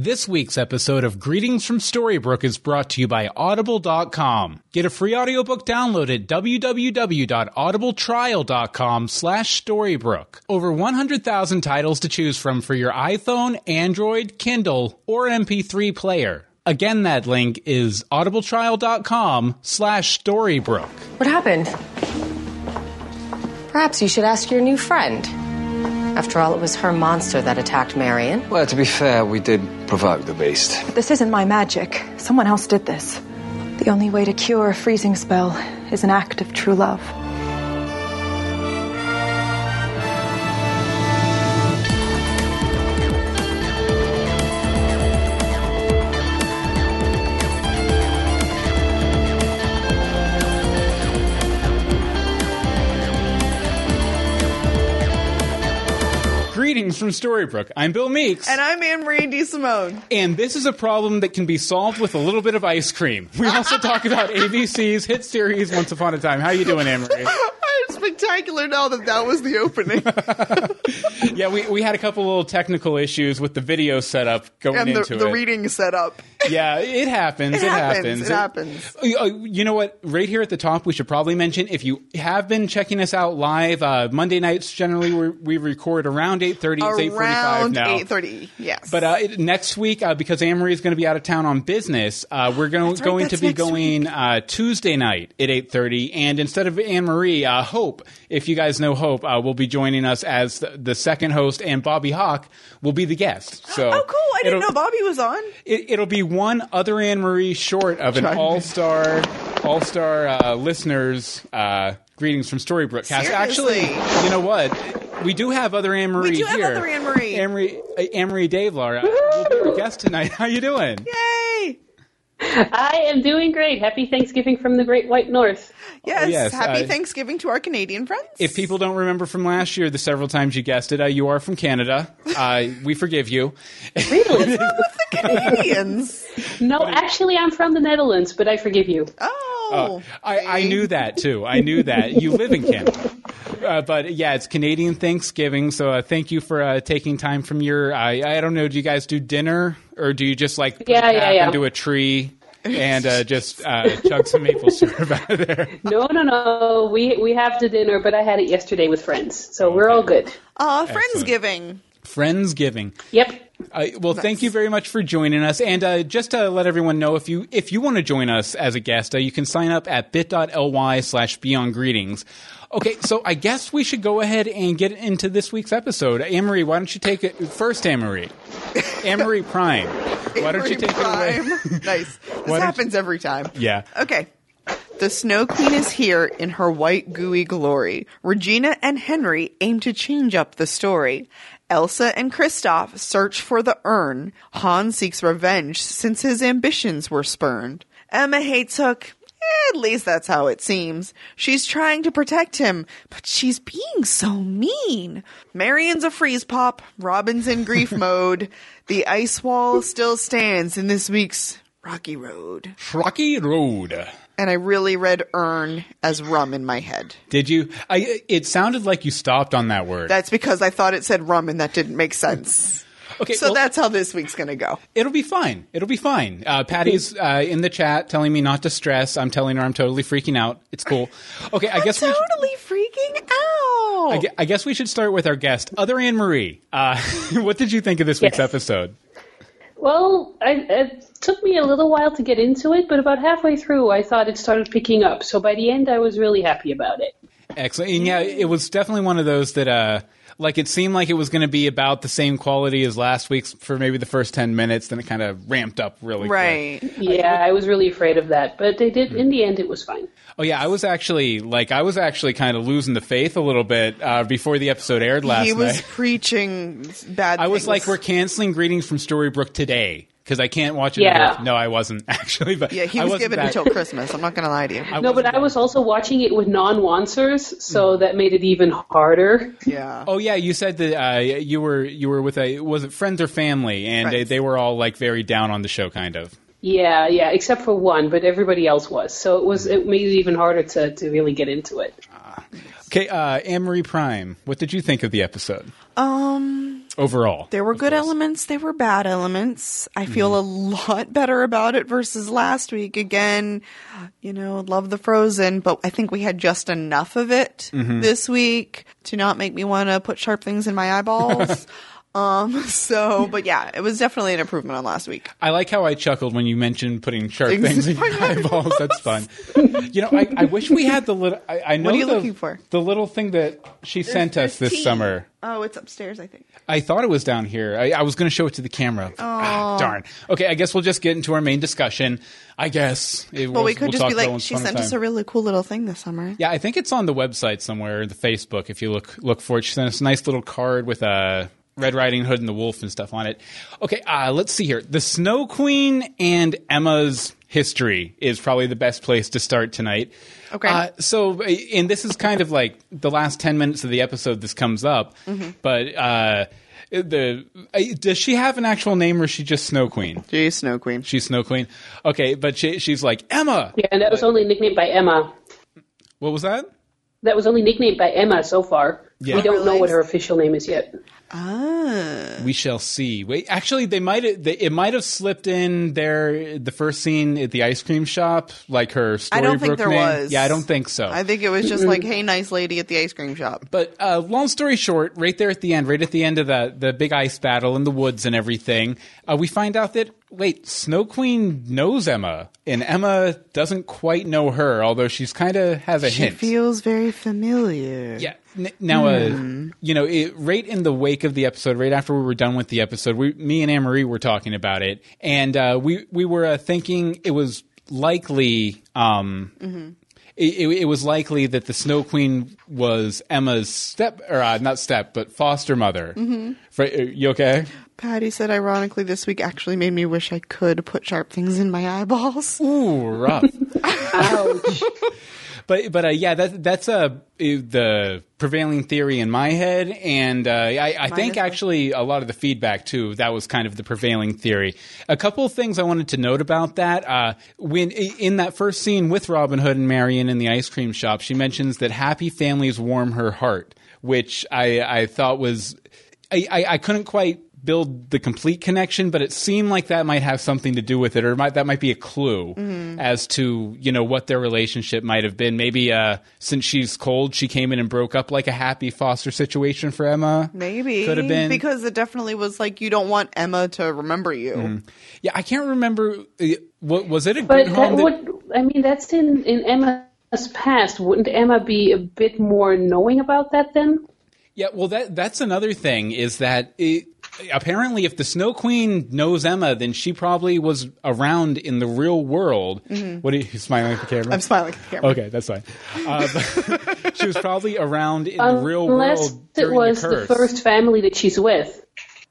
This week's episode of Greetings from Storybrooke is brought to you by Audible.com. Get a free audiobook download at www.audibletrial.com slash Storybrooke. Over 100,000 titles to choose from for your iPhone, Android, Kindle, or MP3 player. Again, that link is audibletrial.com slash Storybrooke. What happened? Perhaps you should ask your new friend. After all, it was her monster that attacked Marion. Well, to be fair, we did provoke the beast. This isn't my magic. Someone else did this. The only way to cure a freezing spell is an act of true love. From Storybrooke. I'm Bill Meeks. And I'm Anne Marie DeSimone. And this is a problem that can be solved with a little bit of ice cream. We also talk about ABC's hit series Once Upon a Time. How you doing, Anne-Marie? It's spectacular now that that was the opening. yeah, we, we had a couple little technical issues with the video setup going and the, into the it. reading setup. Yeah, it happens. It It, happens, happens. it happens. Uh, You know what? Right here at the top, we should probably mention if you have been checking us out live. Uh, Monday nights generally we record around eight thirty. It's eight forty five Around now. 8.30, yes. But uh, it- next week, uh, because Anne Marie is going to be out of town on business, uh, we're right, going to be going uh, Tuesday night at eight thirty. And instead of Anne Marie, uh, Hope, if you guys know Hope, uh, will be joining us as the, the second host, and Bobby Hawk will be the guest. So oh, cool. I didn't know Bobby was on. it, it'll be one other Anne Marie short of an all star, all star uh, listeners. Uh, greetings from Storybrooke cast. Actually, you know what? We do have other Anne Marie do have here. other Anne Marie. Anne Marie, uh, Anne Marie will be our guest tonight. How you doing? Yay! I am doing great. Happy Thanksgiving from the Great White North. Yes, yes, happy uh, Thanksgiving to our Canadian friends. If people don't remember from last year, the several times you guessed it, uh, you are from Canada. Uh, we forgive you. Really? with the Canadians. no, actually, I'm from the Netherlands, but I forgive you. Oh. I, I knew that too. I knew that you live in Canada, uh, but yeah, it's Canadian Thanksgiving. So uh, thank you for uh, taking time from your. I I don't know. Do you guys do dinner or do you just like put Yeah, a yeah, yeah. into a tree and uh, just uh, chug some maple syrup out of there? No, no, no. We we have the dinner, but I had it yesterday with friends, so we're all good. Aw, Friendsgiving. Friendsgiving. Yep. Uh, well, thank you very much for joining us. And uh, just to let everyone know, if you if you want to join us as a guest, uh, you can sign up at bit.ly slash beyond greetings. Okay, so I guess we should go ahead and get into this week's episode. Anne-Marie, why don't you take it first, Anne-Marie? Anne-Marie Prime. Why don't you take it away? Nice. This Why happens every time. Yeah. Okay. The Snow Queen is here in her white gooey glory. Regina and Henry aim to change up the story. Elsa and Kristoff search for the urn. Han seeks revenge since his ambitions were spurned. Emma hates Hook. At least that's how it seems. She's trying to protect him, but she's being so mean. Marion's a freeze pop. Robin's in grief mode. The ice wall still stands in this week's Rocky Road. Rocky Road. And I really read urn as rum in my head. Did you? I. It sounded like you stopped on that word. That's because I thought it said rum and that didn't make sense. okay, So well, that's how this week's gonna go. It'll be fine. It'll be fine. Uh, Patty's uh, in the chat telling me not to stress. I'm telling her I'm totally freaking out. It's cool. Okay, I guess we should, Totally freaking out. I gue- I guess we should start with our guest, other Anne Marie. Uh, what did you think of this week's Yes. episode? Well, I, it took me a little while to get into it, but about halfway through, I thought it started picking up. So by the end, I was really happy about it. Excellent. And yeah, it was definitely one of those that, uh, like, it seemed like it was going to be about the same quality as last week's for maybe the first 10 minutes, then it kind of ramped up really quick. right. Yeah, I was really afraid of that, but they did. In the end, it was fine. Oh yeah, I was actually like I was actually kind of losing the faith a little bit uh, before the episode aired last he was night. preaching bad. I was like, we're canceling greetings from Storybrooke today because I can't watch it. Yeah. again. No, I wasn't actually, but yeah, he was wasn't given until Christmas. I'm not gonna lie to you. I No, but wasn't I was also watching it with non-Oncers, so Mm. that made it even harder. yeah. Oh yeah, you said that uh, you were you were with a was it friends or family, and they, they were all like very down on the show, kind of. Yeah, yeah, except for one, but everybody else was. So it was it made it even harder to, to really get into it. Okay, uh, Anne Marie Prime, what did you think of the episode? Um, overall. There were good course. elements, there were bad elements. I feel a mm. lot better about it versus last week. Again, you know, love the Frozen, but I think we had just enough of it mm-hmm. this week to not make me want to put sharp things in my eyeballs. um, so, but yeah, it was definitely an improvement on last week. I like how I chuckled when you mentioned putting sharp Things things in in your eyeballs. That's fun. You know, I, I wish we had the little. I, I know are you the, looking for? The little thing that she sent us this tea. summer. Oh, it's upstairs, I think. I thought it was down here. I, I was going to show it to the camera. Ah, darn. Okay, I guess we'll just get into our main discussion. I guess. It, But we could we'll just be like, she upon a sent us a really cool little thing this summer. Yeah, I think it's on the website somewhere, the Facebook. If you look look for it, she sent us a nice little card with a Red Riding Hood and the wolf and stuff on it. Okay, uh, let's see here. The Snow Queen and Emma's history is probably the best place to start tonight. Okay. Uh, so, and this is kind of like the last ten minutes of the episode. This comes up, Mm-hmm. but uh, the uh, does she have an actual name or is she just Snow Queen? Gee, Snow Queen. She's Snow Queen. Okay, but she, she's like Emma. Yeah, and that was only nicknamed by Emma. What was that? That was only nicknamed by Emma so far. Yeah. We don't know what her official name is yet. Ah. We shall see. Wait, actually, they might they, it might have slipped in there the first scene at the ice cream shop, like her Storybrooke I don't think there name. was. Yeah, I don't think so. I think it was just like, hey, nice lady at the ice cream shop. but uh, long story short, right there at the end, right at the end of the the big ice battle in the woods and everything, uh, we find out that wait, Snow Queen knows Emma, and Emma doesn't quite know her, although she's kind of has a hint. She hint. feels very familiar. Yeah. Now, uh, you know, it, right in the wake of the episode, right after we were done with the episode, we, me and Anne Marie were talking about it, and uh, we we were uh, thinking it was likely. Um, it, it, it was likely that the Snow Queen was Emma's step, or uh, not step, but foster mother. Mm-hmm. For, uh, you okay? Patty said, ironically, this week actually made me wish I could put sharp things in my eyeballs. Ooh, rough. Ouch. But but uh, yeah, that that's uh, the prevailing theory in my head, and uh, I, I think actually a lot of the feedback too. That was kind of the prevailing theory. A couple of things I wanted to note about that. Uh, when in that first scene with Robin Hood and Marion in the ice cream shop, she mentions that happy families warm her heart, which I I thought was I, I, I couldn't quite build the complete connection, but it seemed like that might have something to do with it, or might, that might be a clue as to you know what their relationship might have been. Maybe uh, since she's cold, she came in and broke up like a happy foster situation for Emma. Maybe. could have been Because it definitely was like, you don't want Emma to remember you. Yeah, I can't remember. Uh, what was it a But good that home? that- would, I mean, that's in, in Emma's past. Wouldn't Emma be a bit more knowing about that then? Yeah, well, that that's another thing is that it, apparently, if the Snow Queen knows Emma, then she probably was around in the real world. What are you smiling at the camera? I'm smiling at the camera. Okay, that's fine. Uh, she was probably around in the real world. Unless it was the the, first family that she's with.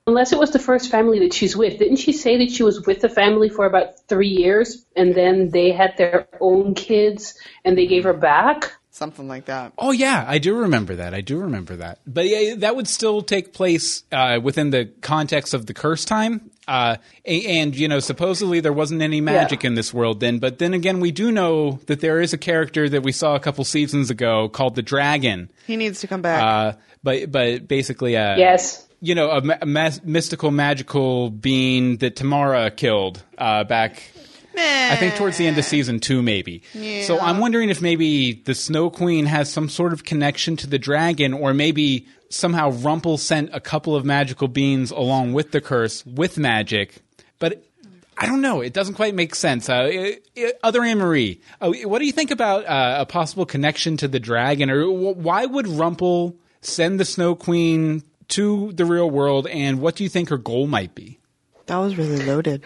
Unless it was the first family that she's with. Didn't she say that she was with the family for about three years and then they had their own kids and they gave her back? Something like that. Oh yeah, I do remember that. I do remember that. But yeah, that would still take place uh, within the context of the curse time. Uh, a- and you know, supposedly there wasn't any magic in this world then. But then again, we do know that there is a character that we saw a couple seasons ago called the Dragon. He needs to come back. Uh, but but basically, uh, Yes. you know, a, ma- ma- mystical, magical being that Tamara killed uh, back. I think towards the end of season two, maybe. So I'm wondering if maybe the Snow Queen has some sort of connection to the dragon, or maybe somehow Rumple sent a couple of magical beings along with the curse with magic. But I don't know. It doesn't quite make sense. Uh, it- it- other Anne Marie, uh, what do you think about uh, a possible connection to the dragon, or wh- why would Rumple send the Snow Queen to the real world, and what do you think her goal might be? That was really loaded.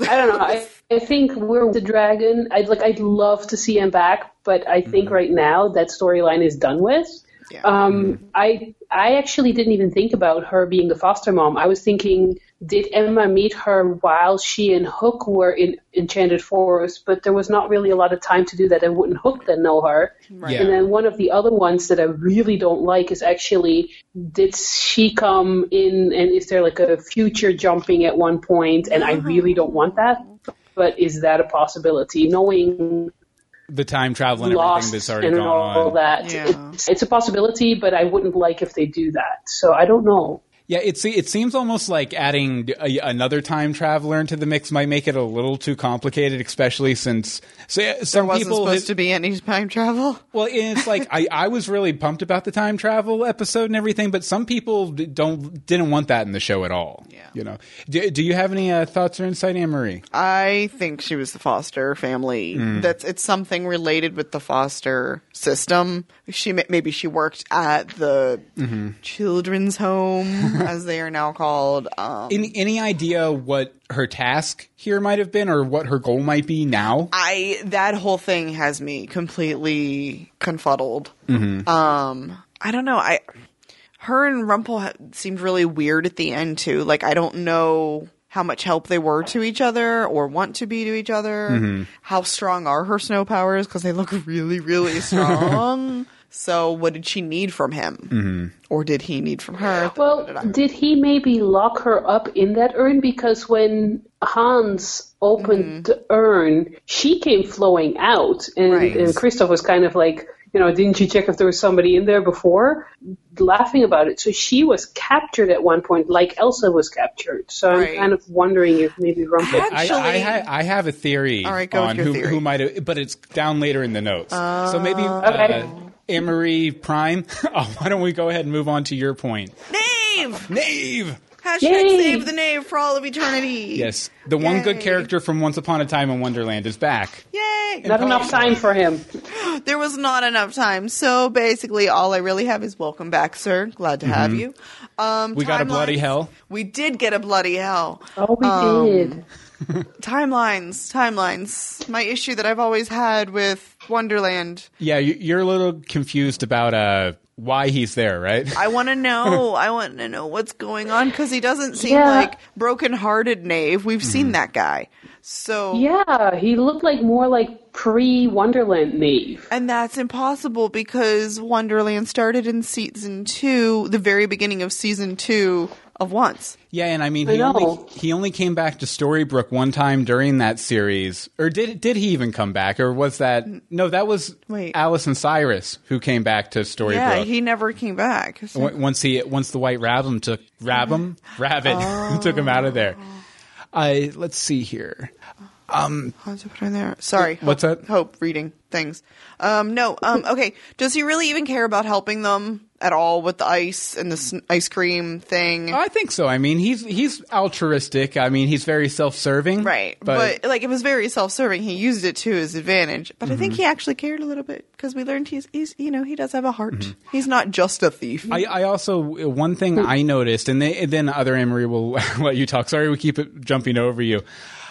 I don't know. I, I think we're the dragon. I'd like. I'd love to see him back, but I think right now that storyline is done with. Yeah. Um, I I actually didn't even think about her being the foster mom. I was thinking, did Emma meet her while she and Hook were in Enchanted Forest? But there was not really a lot of time to do that, and wouldn't Hook then know her? Yeah. And then one of the other ones that I really don't like is actually, did she come in and is there like a future jumping at one point? And I uh-huh. really don't want that. But is that a possibility? Knowing The time travel and everything lost that's already and gone all on. that, Yeah. it's, it's a possibility, but I wouldn't like if they do that. So I don't know. Yeah, it's it seems almost like adding a, another time traveler into the mix might make it a little too complicated, especially since so, yeah, some Wasn't people. supposed to be any time travel. well, it's like I, I was really pumped about the time travel episode and everything, but some people don't didn't want that in the show at all. Yeah. you know. Do, do you have any uh, thoughts or insight, Anne Marie? I think she was the Foster family. Mm. That's it's something related with the Foster system. She maybe she worked at the Mm-hmm. children's home, as they are now called. Um, Any any idea what her task here might have been, or what her goal might be now? I that whole thing has me completely confuddled. Mm-hmm. Um, I don't know. I her and Rumple ha- seemed really weird at the end too. Like I don't know how much help they were to each other or want to be to each other. Mm-hmm. How strong are her snow powers? Because they look really, really strong. So what did she need from him, Mm-hmm. or did he need from her? Well, did he maybe lock her up in that urn? Because when Hans opened the urn, she came flowing out, and, Right. and Kristoff was kind of like, you know, didn't you check if there was somebody in there before? Laughing about it. So she was captured at one point, like Elsa was captured. So I'm kind of wondering if maybe Rumple. I, I, Actually- ha- I have a theory All right, go on your who, theory. who might have, but it's down later in the notes. so maybe Okay. uh, Anne Marie Prime. oh, why don't we go ahead and move on to your point? Knave. Knave. Hashtag Yay. save the knave for all of eternity. Yes, the one good character from Once Upon a Time in Wonderland is back. Yay! Not enough time for him. There was not enough time, so basically, all I really have is welcome back, sir. Glad to have you. Um, Mm-hmm. We got a bloody hell. We did get a bloody hell. Oh, we Um, did. Timelines, timelines. My issue that I've always had with Wonderland. Yeah, you- you're a little confused about uh, why he's there, right? I want to know. I want to know what's going on because he doesn't seem Yeah. like broken-hearted knave. We've seen that guy, so Yeah, he looked like more like pre Wonderland Knave. And that's impossible because Wonderland started in season two, the very beginning of season two of Once. Yeah, and I mean, I he only he only came back to Storybrooke one time during that series, or did did he even come back, or was that no? That was Wait. Alice and Cyrus who came back to Storybrooke. Yeah, he never came back. So- W- once he once the white rabbit took rabbit rabbit took him out of there. Oh. I let's see here. Um, How's it put in there? Sorry. What's hope, that? Hope reading things. Um, no. Um, okay. Does he really even care about helping them at all with the ice and the ice cream thing? I think so. I mean, he's he's altruistic. I mean, he's very self serving. Right, but, like it was very self-serving. He used it to his advantage, but I think Mm-hmm. he actually cared a little bit because we learned he's he's you know he does have a heart. He's not just a thief. I, I also one thing I noticed, and, they, and then other Emery will let you talk. Sorry, we keep it jumping over you.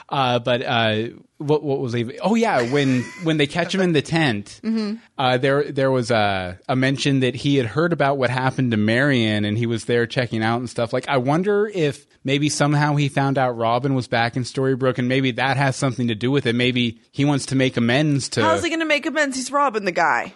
Uh, but uh, what what was even? Oh yeah, when when they catch him in the tent, uh, there there was a, a mention that he had heard about what happened to Marion, and he was there checking out and stuff. Like, I wonder if maybe somehow he found out Robin was back in Storybrooke, and maybe that has something to do with it. Maybe he wants to make amends to. How's he going to make amends? He's robbing the guy.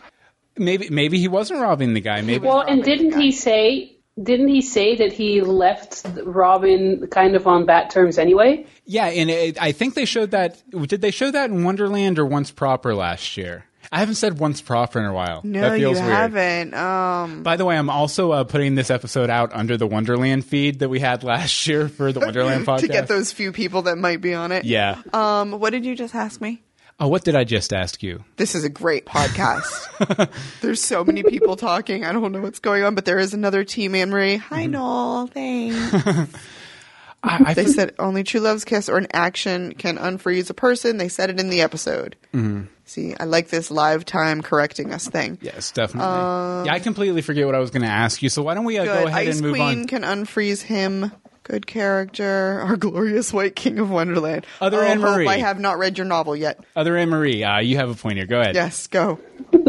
maybe maybe he wasn't robbing the guy. Maybe Well, and didn't he say? Didn't he say that he left Robin kind of on bad terms anyway? Yeah, and it, I think they showed that. Did they show that in Wonderland or Once Proper last year? I haven't said Once Proper in a while. No, that you feels weird. haven't. Um, By the way, I'm also uh, putting this episode out under the Wonderland feed that we had last year for the Wonderland podcast. to get those few people that might be on it. Yeah. Um, what did you just ask me? Oh, what did I just ask you? This is a great podcast. There's so many people talking. I don't know what's going on, but there is another team, Anne Marie. Hi, Mm-hmm. Noel. Thanks. I, I They for- said only true love's kiss or an action can unfreeze a person. They said it in the episode. Mm-hmm. See, I like this live time correcting us thing. yes, definitely. yeah, I completely forget what I was going to ask you. So why don't we uh, go ahead Ice and move on? Queen can unfreeze him. Good character. Our glorious white king of Wonderland. Other oh, Anne Marie. I have not read your novel yet. Other Anne Marie, uh, you have a point here. Go ahead. Yes, go.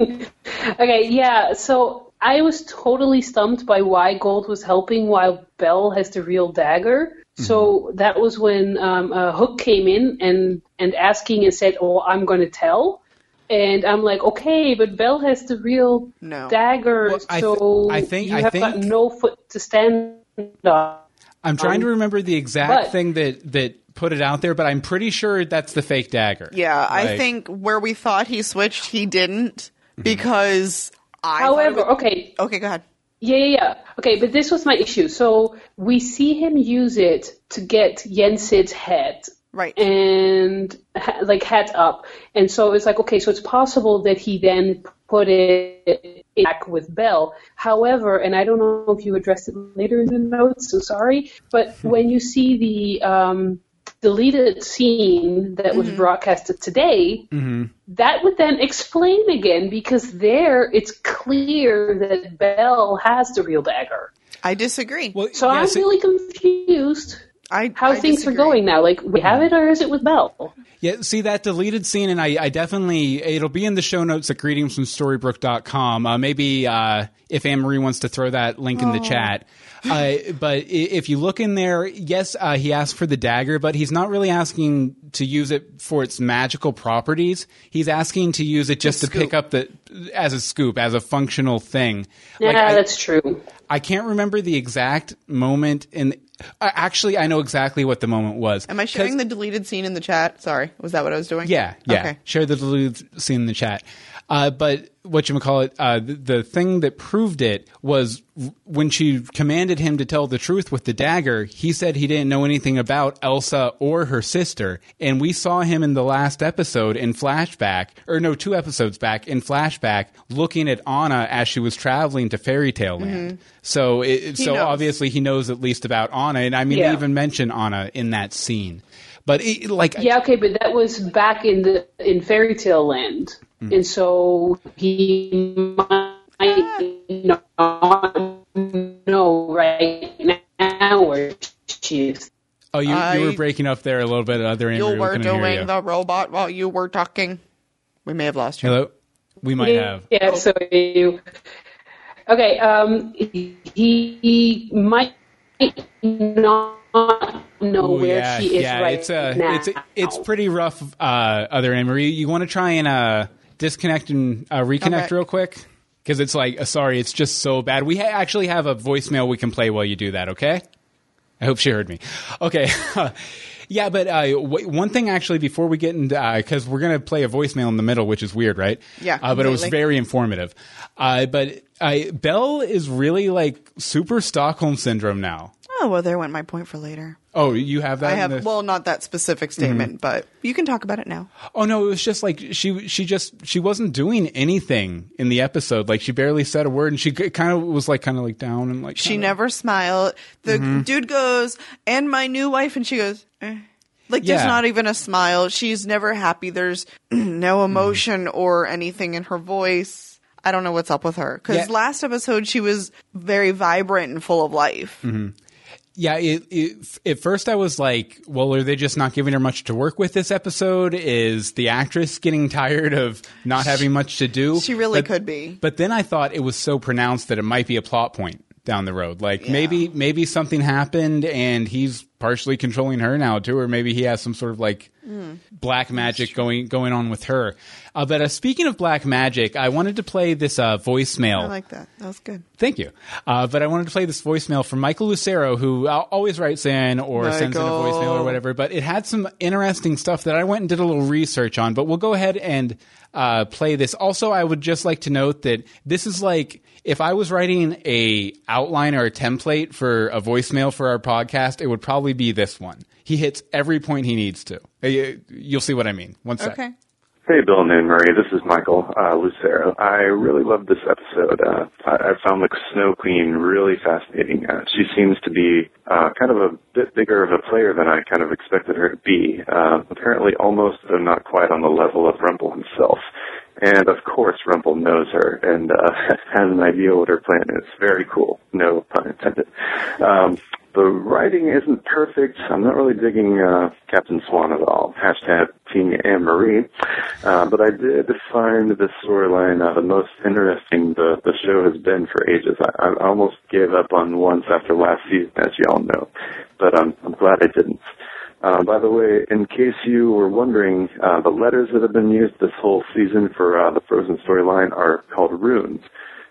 Okay, yeah. So I was totally stumped by why Gold was helping while Belle has the real dagger. So that was when um, uh, Hook came in and and asking and said, "Oh, I'm going to tell." And I'm like, okay, but Belle has the real No. dagger, Well, I th- so I think- you I have got think- no foot to stand on. I'm trying um, to remember the exact but- thing that that put it out there, but I'm pretty sure that's the fake dagger. Yeah, I think where we thought he switched, he didn't mm-hmm. because I. thought it However, was- okay, okay, go ahead. Yeah, yeah, yeah. Okay, but this was my issue. So we see him use it to get Yensid's head. Right. And ha- like head up. And so it's like, okay, so it's possible that he then put it back with Belle. However, and I don't know if you addressed it later in the notes, so sorry, but hmm. when you see the um, deleted scene that was hmm. broadcasted today, mm-hmm. that would then explain again because there it's clear that Belle has the real dagger. I disagree. Well, So yeah, I'm see- really confused I how I things disagree. are going now. Like, we have it or is it with Belle? Yeah, see that deleted scene, and I, I definitely it'll be in the show notes at greetingsfromstorybrooke.com. Uh, maybe uh, if Anne Marie wants to throw that link in the chat. Uh, but if you look in there, yes, uh, he asked for the dagger, but he's not really asking to use it for its magical properties. He's asking to use it just to pick up the as a scoop, as a functional thing. Yeah, Like, I- that's true. I can't remember the exact moment in. Uh, actually, I know exactly what the moment was. Am I sharing the deleted scene in the chat? Sorry, was that what I was doing? Yeah, yeah. Okay. Share the deleted scene in the chat. Uh, but what you call it? Uh, the, the thing that proved it was when she commanded him to tell the truth with the dagger. He said he didn't know anything about Elsa or her sister, and we saw him in the last episode in flashback, or no, two episodes back in flashback, looking at Anna as she was traveling to Fairy Tale Land. So, it, so knows. obviously he knows at least about Anna, and I mean, Yeah. they even mention Anna in that scene. But it, like, Yeah, okay, but that was back in the in Fairy Tale Land, Hmm. and so he might not know right now where she is. Oh, you, you I- were breaking up there a little bit. Other You Andrew, we were doing you. the robot while you were talking. We may have lost you. Hello, we might have. Yeah, so you. Okay, um, he, he might not know Ooh, where yeah, she is yeah. right it's uh, now. it's it's pretty rough. Uh, other Anne Marie, you want to try and uh disconnect and uh, reconnect real quick because it's like uh, sorry, it's just so bad. We ha- actually have a voicemail we can play while you do that. Okay. I hope she heard me. Okay. yeah, but uh, w- one thing actually before we get into because we're gonna play a voicemail in the middle, which is weird, right? Yeah, Uh, but it was very informative. Uh, but uh, Belle is really like super Stockholm syndrome now. Oh well, there went my point for later. Oh, you have that. I have the- Mm-hmm. well, not that specific statement, but you can talk about it now. Oh no, it was just like she she just she wasn't doing anything in the episode. Like she barely said a word, and she kind of was like kind of like down and like She never smiled. The Mm-hmm. dude goes, and my new wife, and she goes, eh. like there's Yeah. not even a smile. She's never happy. There's Mm-hmm. no emotion or anything in her voice. I don't know what's up with her because Yeah. last episode she was very vibrant and full of life. Mm-hmm. Yeah, it, it, at first I was like, well, are they just not giving her much to work with this episode? Is the actress getting tired of not having much to do? She really But- could be. But then I thought it was so pronounced that it might be a plot point down the road. Like maybe maybe something happened and he's partially controlling her now too, or maybe he has some sort of like Hmm. black magic going going on with her. Uh, but uh, speaking of black magic, I wanted to play this uh, voicemail. I like that. That was good. Thank you. Uh, but I wanted to play this voicemail from Michael Lucero, who always writes in or sends in a voicemail or whatever. But it had some interesting stuff that I went and did a little research on. But we'll go ahead and uh, play this. Also, I would just like to note that this is like if I was writing a outline or a template for a voicemail for our podcast, it would probably be this one. He hits every point he needs to. Uh, you- You'll see what I mean. One sec. Okay. Hey, Bill and Anne Marie. This is Michael uh, Lucero. I really love this episode. Uh, I, I found the Snow Queen really fascinating. Uh, she seems to be uh, kind of a bit bigger of a player than I kind of expected her to be. Uh, apparently, almost, though not quite, on the level of Rumple himself. And of course, Rumple knows her and uh, has an idea what her plan is. Very cool. No pun intended. Um, the writing isn't perfect. I'm not really digging uh, Captain Swan at all. Hashtag Team Anne Marie. Uh, but I did find this storyline uh, the most interesting the, the show has been for ages. I, I almost gave up on once after last season, as you all know. But um, I'm glad I didn't. Uh, by the way, in case you were wondering, uh, the letters that have been used this whole season for uh, the Frozen storyline are called runes,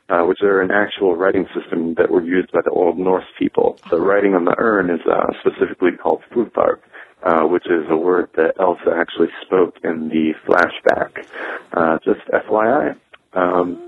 uh, which are an actual writing system that were used by the Old Norse people. The writing on the urn is uh, specifically called futhark, uh, which is a word that Elsa actually spoke in the flashback. Just FYI. Um,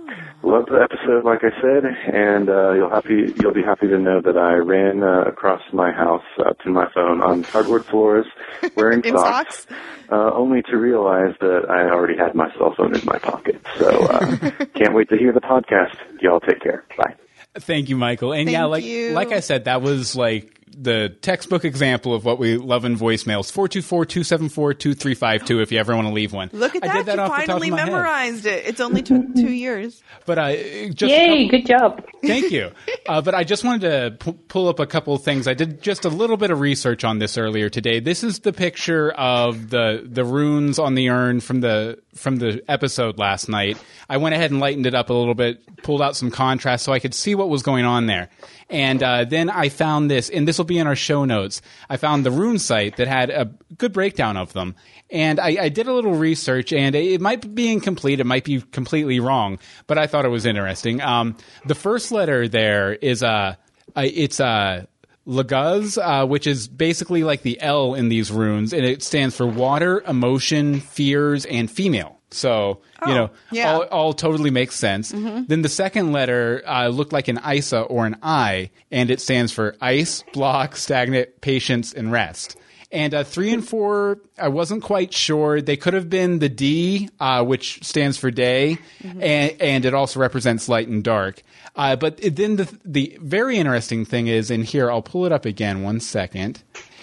loved the episode, like I said, and uh, you'll happy you'll be happy to know that I ran uh, across my house uh, to my phone on hardwood floors, wearing In socks? uh, only to realize that I already had my cell phone in my pocket. So uh, can't wait to hear the podcast. Y'all take care. Bye. Thank you, Michael. And yeah, like you. like I said, that was like the textbook example of what we love in voicemails. 424-274-2352 if you ever want to leave one. Look at I that! did that you off the top finally of my head. memorized it. It's only took two years. But I just a Yay, couple- good job. Thank you. Uh, but I just wanted to pu- pull up a couple of things. I did just a little bit of research on this earlier today. This is the picture of the the runes on the urn from the from the episode last night. I went ahead and lightened it up a little bit, pulled out some contrast so I could see what was going on there. And uh, then I found this, and this will be in our show notes. I found the rune site that had a good breakdown of them. And I, I did a little research, and it might be incomplete. It might be completely wrong, but I thought it was interesting. Um, the first letter there is uh, uh, it's uh, Laguz, uh, which is basically like the L in these runes, and it stands for water, emotion, fears, and female. So you know, yeah. all, all totally makes sense. Then the second letter uh, looked like an ISA or an I, and it stands for ice, block, stagnant, patience, and rest. And uh, three and four, I wasn't quite sure. They could have been the D, uh, which stands for day, and, and it also represents light and dark. Uh, but it, then the the very interesting thing is in here. I'll pull it up again. One second,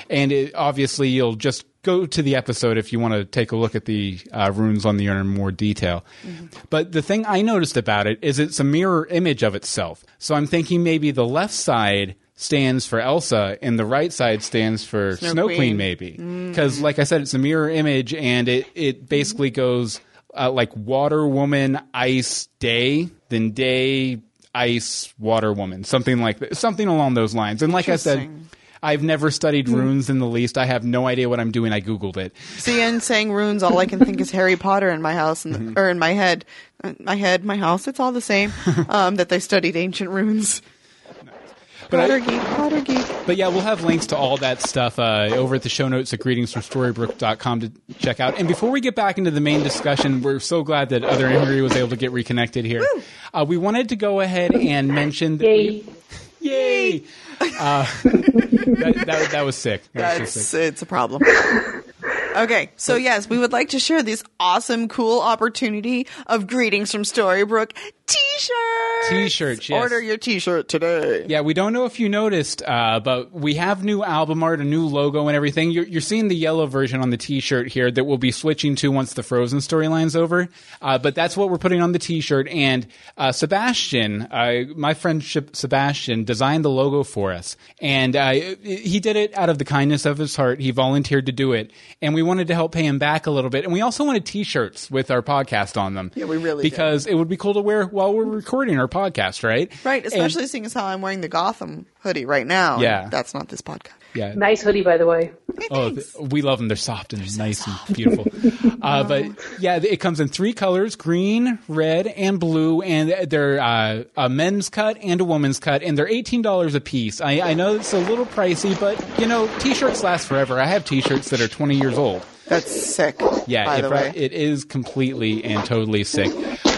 and it, obviously you'll just go to the episode if you want to take a look at the uh, runes on the urn in more detail. But the thing I noticed about it is it's a mirror image of itself. So I'm thinking maybe the left side stands for Elsa and the right side stands for Snow Snow, Queen. Queen. maybe. Because, like I said, it's a mirror image and it, it basically goes uh, like water woman, ice, day, then day, ice, water woman, something like that, something along those lines. And like I said. I've never studied runes in the least. I have no idea what I'm doing. I googled it. See, and saying runes, all I can think is Harry Potter in my house and Mm-hmm. or in my head, my head, my house. It's all the same. Um, that they studied ancient runes. But I- geek, Potter geek. But yeah, we'll have links to all that stuff uh, over at the show notes at greetingsfromstorybrooke.com to check out. And before we get back into the main discussion, we're so glad that Other Henry was able to get reconnected here. Uh, we wanted to go ahead and mention that we- yay! Uh, that, that, that was sick. That was so sick. it's a problem. Okay, so yes, we would like to share this awesome, cool opportunity of greetings from Storybrooke t-shirts. T-shirts, yes. Order your t-shirt today. Yeah, we don't know if you noticed, uh, but we have new album art, a new logo, and everything. You're, you're seeing the yellow version on the T-shirt here that we'll be switching to once the Frozen storyline's over. Uh, but that's what we're putting on the T-shirt. And uh, Sebastian, uh, my friendship Sebastian, designed the logo for us, and uh, he did it out of the kindness of his heart. He volunteered to do it, and we wanted to help pay him back a little bit. And we also wanted T-shirts with our podcast on them. Yeah, we really did. because it would be cool to wear while we're recording our podcast, right? Right, And- especially seeing as how I'm wearing the Gotham hoodie right now. Yeah. That's not this podcast. yeah. Nice hoodie, by the way. Oh, th- we love them. They're soft and they're nice and beautiful. Uh, but yeah, it comes in three colors: green, red, and blue. And they're uh, a men's cut and a woman's cut, and they're eighteen dollars a piece. I, I know it's a little pricey, but you know, t-shirts last forever. I have t-shirts that are twenty years old. That's sick. Yeah, it, it is completely and totally sick.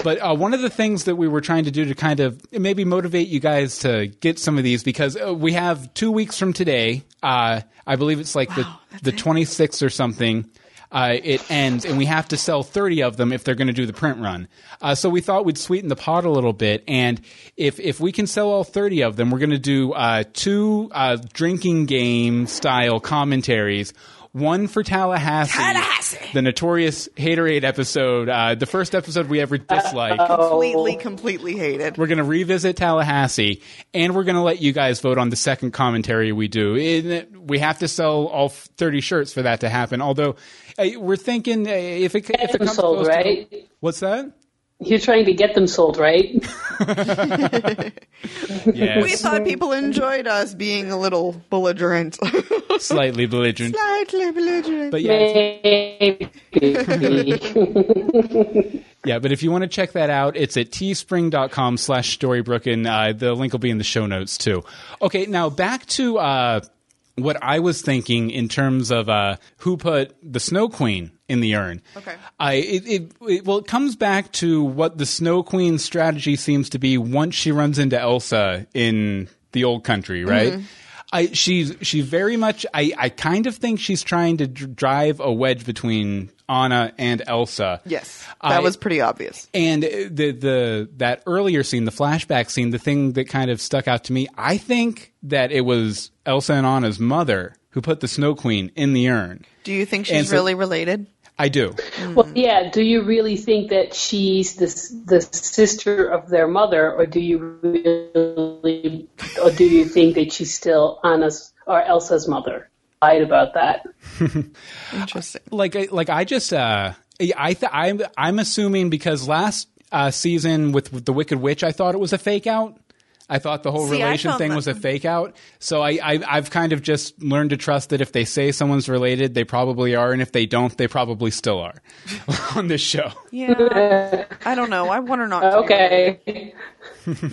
But uh, one of the things that we were trying to do to kind of maybe motivate you guys to get some of these because uh, we have two weeks from today. Uh, I believe it's like the the twenty sixth or something. Uh, it ends, and we have to sell thirty of them if they're going to do the print run. Uh, so we thought we'd sweeten the pot a little bit, and if if we can sell all thirty of them, we're going to do uh, two uh, drinking game style commentaries. One for Tallahassee, Tallahassee! the notorious Haterade episode, uh, the first episode we ever disliked. completely, completely hated. We're going to revisit Tallahassee, and we're going to let you guys vote on the second commentary we do. It- we have to sell all 30 shirts for that to happen. Although uh, we're thinking uh, if it if it comes sold, close to- right? what's that? You're trying to get them sold, right? Yes, We thought people enjoyed us being a little belligerent. slightly belligerent. Slightly belligerent. But yeah, Yeah, but if you want to check that out, it's at teespring.com slash storybrooke, and uh, the link will be in the show notes too. Okay, now back to uh, what I was thinking in terms of uh, who put the Snow Queen in the urn. Okay. I it, it, it well it comes back to what the Snow Queen's strategy seems to be once she runs into Elsa in the old country, right? Mm-hmm. I she's she very much I I kind of think she's trying to dr- drive a wedge between Anna and Elsa. Yes, that I- was pretty obvious. And the the that earlier scene, the flashback scene, the thing that kind of stuck out to me, I think that it was Elsa and Anna's mother who put the Snow Queen in the urn. Do you think she's so- really related? I do. Well, yeah. Do you really think that she's the the sister of their mother, or do you really, or do you think that she's still Anna's or Elsa's mother? Lied about that. Interesting. like I- like I just uh I th- I'm I'm assuming because last uh, season with, with the Wicked Witch, I thought it was a fake out. I thought the whole See, relation thing that- was a fake out. So I, I I've kind of just learned to trust that if they say someone's related, they probably are, and if they don't, they probably still are on this show. Yeah, I don't know. I want her not. to be Okay.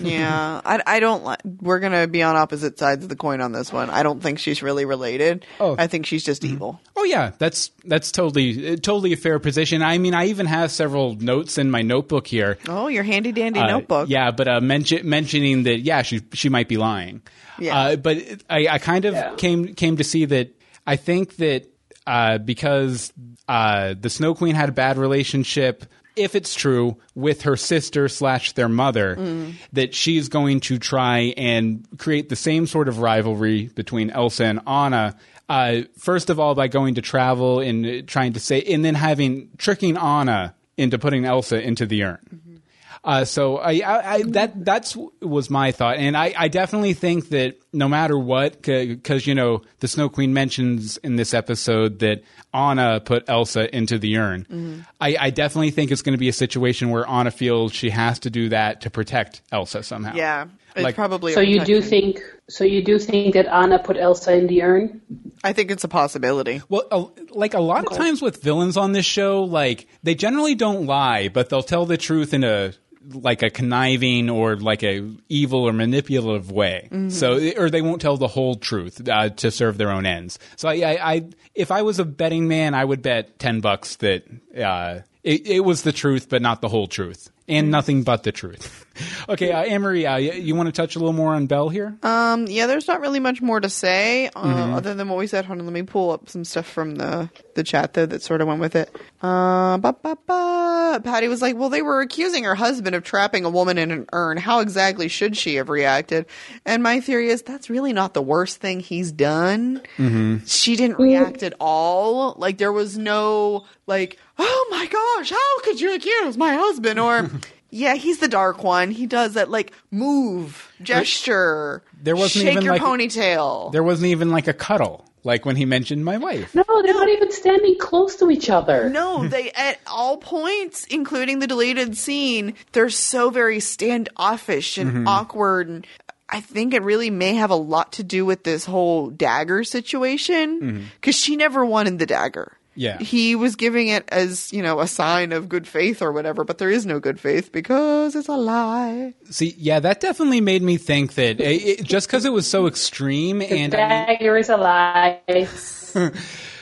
Yeah, I, I don't like. We're gonna be on opposite sides of the coin on this one. I don't think she's really related. Oh. I think she's just evil. Oh yeah, that's that's totally totally a fair position. I mean, I even have several notes in my notebook here. Oh, your handy dandy Uh, notebook. Yeah, but uh, mention, mentioning that, yeah, she she might be lying. Yeah. Uh, but I, I kind of Yeah. came came to see that I think that uh, because uh, the Snow Queen had a bad relationship, if it's true, with her sister slash their mother, Mm. that she's going to try and create the same sort of rivalry between Elsa and Anna. Uh, first of all, by going to travel and trying to say, and then having tricking Anna into putting Elsa into the urn. Uh, so I, I, I, that that's was my thought, and I, I definitely think that no matter what, because you know the Snow Queen mentions in this episode that Anna put Elsa into the urn. I, I definitely think it's going to be a situation where Anna feels she has to do that to protect Elsa somehow. Yeah, it's Like- probably. So you do think? So you do think that Anna put Elsa in the urn? I think it's a possibility. Well, a, like a lot of times with villains on this show, like they generally don't lie, but they'll tell the truth in a like a conniving or like a evil or manipulative way. So, or they won't tell the whole truth uh, to serve their own ends. So, I, I, I, if I was a betting man, I would bet ten bucks that uh, it, it was the truth, but not the whole truth, and nothing but the truth. okay, uh, Anne Marie, uh, you, you want to touch a little more on Belle here? Um, yeah, there's not really much more to say uh, Mm-hmm. other than what we said. Hold on, let me pull up some stuff from the the chat though that sort of went with it. Uh. Patty was like, "Well, they were accusing her husband of trapping a woman in an urn. How exactly should she have reacted?" And my theory is that's really not the worst thing he's done. Mm-hmm. She didn't react at all. Like there was no like, "Oh my gosh, how could you accuse my husband?" Or Yeah, he's the dark one. He does that like move, gesture. There wasn't shake even, your like- ponytail. There wasn't even like a cuddle, like when he mentioned my wife. No, they're not even standing close to each other. No, they at all points, including the deleted scene, they're so very standoffish and Mm-hmm. awkward. And I think it really may have a lot to do with this whole dagger situation because she never wanted the dagger. Yeah. He was giving it as, you know, a sign of good faith or whatever, but there is no good faith because it's a lie. See, yeah, that definitely made me think that it, it, just because it was so extreme, and I mean, Dagger is a lie.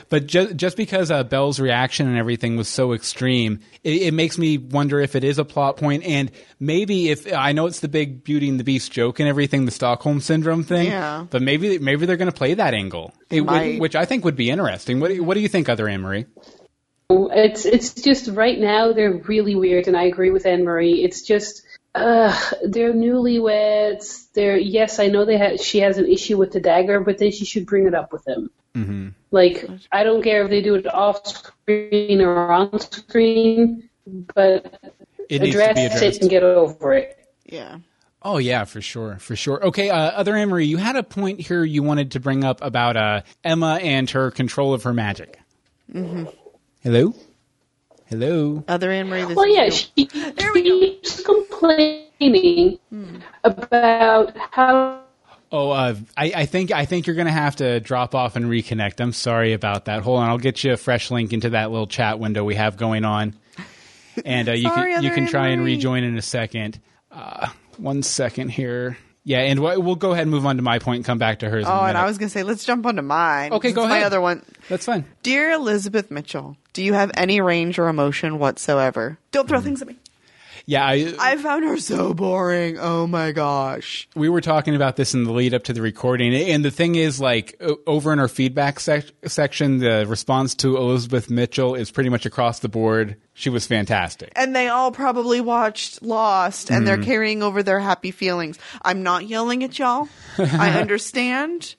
but just just because uh, Belle's reaction and everything was so extreme, it, it makes me wonder if it is a plot point, and maybe if I know it's the big Beauty and the Beast joke and everything, the Stockholm syndrome thing. Yeah. But maybe maybe they're going to play that angle, it, Might. which I think would be interesting. What do you- what do you think, other Anne Marie? It's it's just right now they're really weird, and I agree with Anne Marie. It's just uh, they're newlyweds. They're yes, I know they ha- she has an issue with the dagger, but then she should bring it up with him. Mm-hmm. Like I don't care if they do it off screen or on screen, but It needs to address, be it and get over it. Yeah. Oh yeah, for sure, for sure. Okay, uh, other Anne Marie, you had a point here you wanted to bring up about uh, Emma and her control of her magic. Mm-hmm. Hello, hello. Other Anne Marie. this Well, is yeah, you. she There we go. keeps complaining about how Oh, uh, I, I think I think you're going to have to drop off and reconnect. I'm sorry about that. Hold on, I'll get you a fresh link into that little chat window we have going on, and uh, you Sorry, can you can try and rejoin in a second. Uh, one second here. Yeah, and we'll we'll go ahead and move on to my point and come back to hers. Oh, and. I was gonna say, let's jump onto mine. Okay, go It's My ahead. other one, That's fine. dear Elizabeth Mitchell. Do you have any range or emotion whatsoever? Don't throw things at me. Yeah, I, I found her so boring. Oh my gosh. we were talking about this in the lead up to the recording, and the thing is, like, over in our feedback sec- section, the response to Elizabeth Mitchell is pretty much across the board. She was fantastic. And they all probably watched Lost and Mm-hmm. they're carrying over their happy feelings. I'm not yelling at y'all. I understand,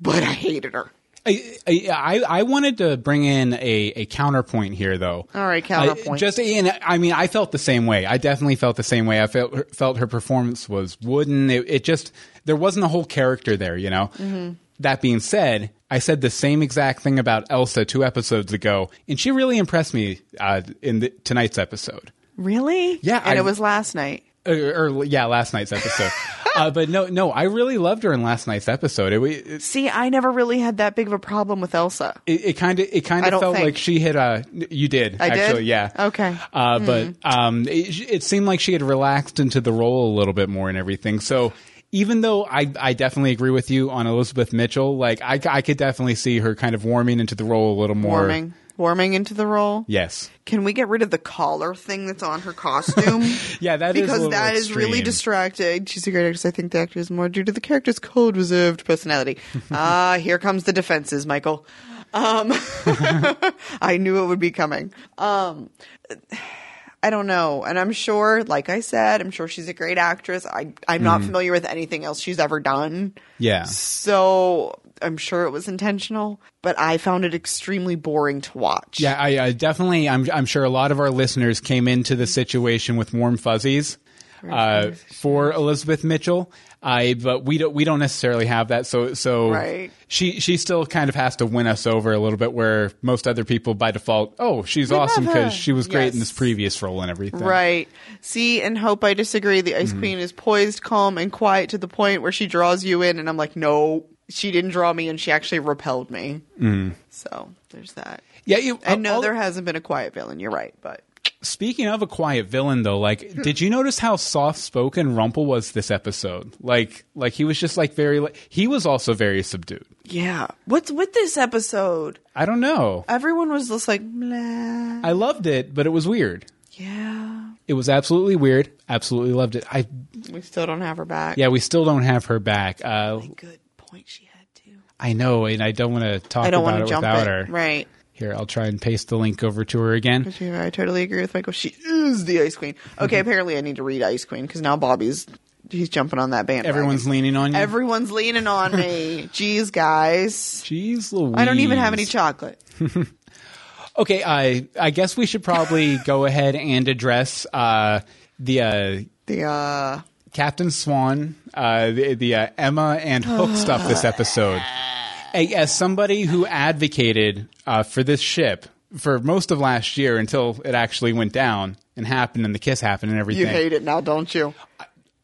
but I hated her. I, I I wanted to bring in a, a counterpoint here, though. All right, I- counterpoint. just and I mean, I felt the same way. I definitely felt the same way. I felt her- felt her performance was wooden. It, it just there wasn't a whole character there, you know. Mm-hmm. That being said, I said the same exact thing about Elsa two episodes ago, and she really impressed me uh, in the, tonight's episode. Really? Yeah, And I- it was last night. Or, or yeah, last night's episode. uh, but no, no, I really loved her in last night's episode. It, it, See, I never really had that big of a problem with Elsa. it kind of it kind of felt think. like she had uh you did I did? actually yeah Okay. Hmm. uh but um it, it seemed like she had relaxed into the role a little bit more and everything so even though I, I definitely agree with you on Elizabeth Mitchell, like I, I could definitely see her kind of warming into the role a little more. Warming. Warming into the role. Yes. Can we get rid of the collar thing that's on her costume? Yeah, that is because little that is really distracting. She's a great actress. I think the actor is more due to the character's cold reserved personality. Ah, here comes the defenses, Michael. Um, I knew it would be coming. Um, I don't know, and I'm sure, like I said, I'm sure she's a great actress. I I'm not Mm-hmm. familiar with anything else she's ever done, Yeah. so I'm sure it was intentional. But I found it extremely boring to watch. Yeah, I, I definitely. I'm, I'm sure a lot of our listeners came into the situation with warm fuzzies uh, for Elizabeth Mitchell. I, but we don't. We don't necessarily have that. So, so Right. she she still kind of has to win us over a little bit. Where most other people, by default, oh, she's love awesome because she was great in this previous role and everything. Right. See, and hope I disagree. The Mm-hmm. Ice Queen is poised, calm, and quiet to the point where she draws you in, and I'm like, no, she didn't draw me, and she actually repelled me. Mm. So there's that. Yeah. You, And no, all- there hasn't been a quiet villain. You're right, but Speaking of a quiet villain, though, like, did you notice how soft spoken Rumple was this episode? Like, like he was just like very. Like, he was also very subdued. yeah. What's with this episode? I don't know. Everyone was just like, blah. I loved it, but it was weird. Yeah. It was absolutely weird. Absolutely loved it. I We still don't have her back. yeah, we still don't have her back. Uh, Good point. She had to. I know, and I don't want to talk I don't about want it to jump without it. her. Right. Here, I'll try and paste the link over to her again. I totally agree with Michael. She is the Ice Queen. Okay, apparently I need to read Ice Queen because now Bobby's he's jumping on that band. Everyone's leaning on you. Everyone's leaning on me. Jeez, guys. Jeez, Louise. I don't even have any chocolate. Okay, I I guess we should probably go ahead and address uh, the uh, The uh Captain Swan, uh, the, the uh, Emma and Hook stuff this episode. As somebody who advocated uh, for this ship for most of last year until it actually went down and happened and the kiss happened and everything. you hate it now, don't you?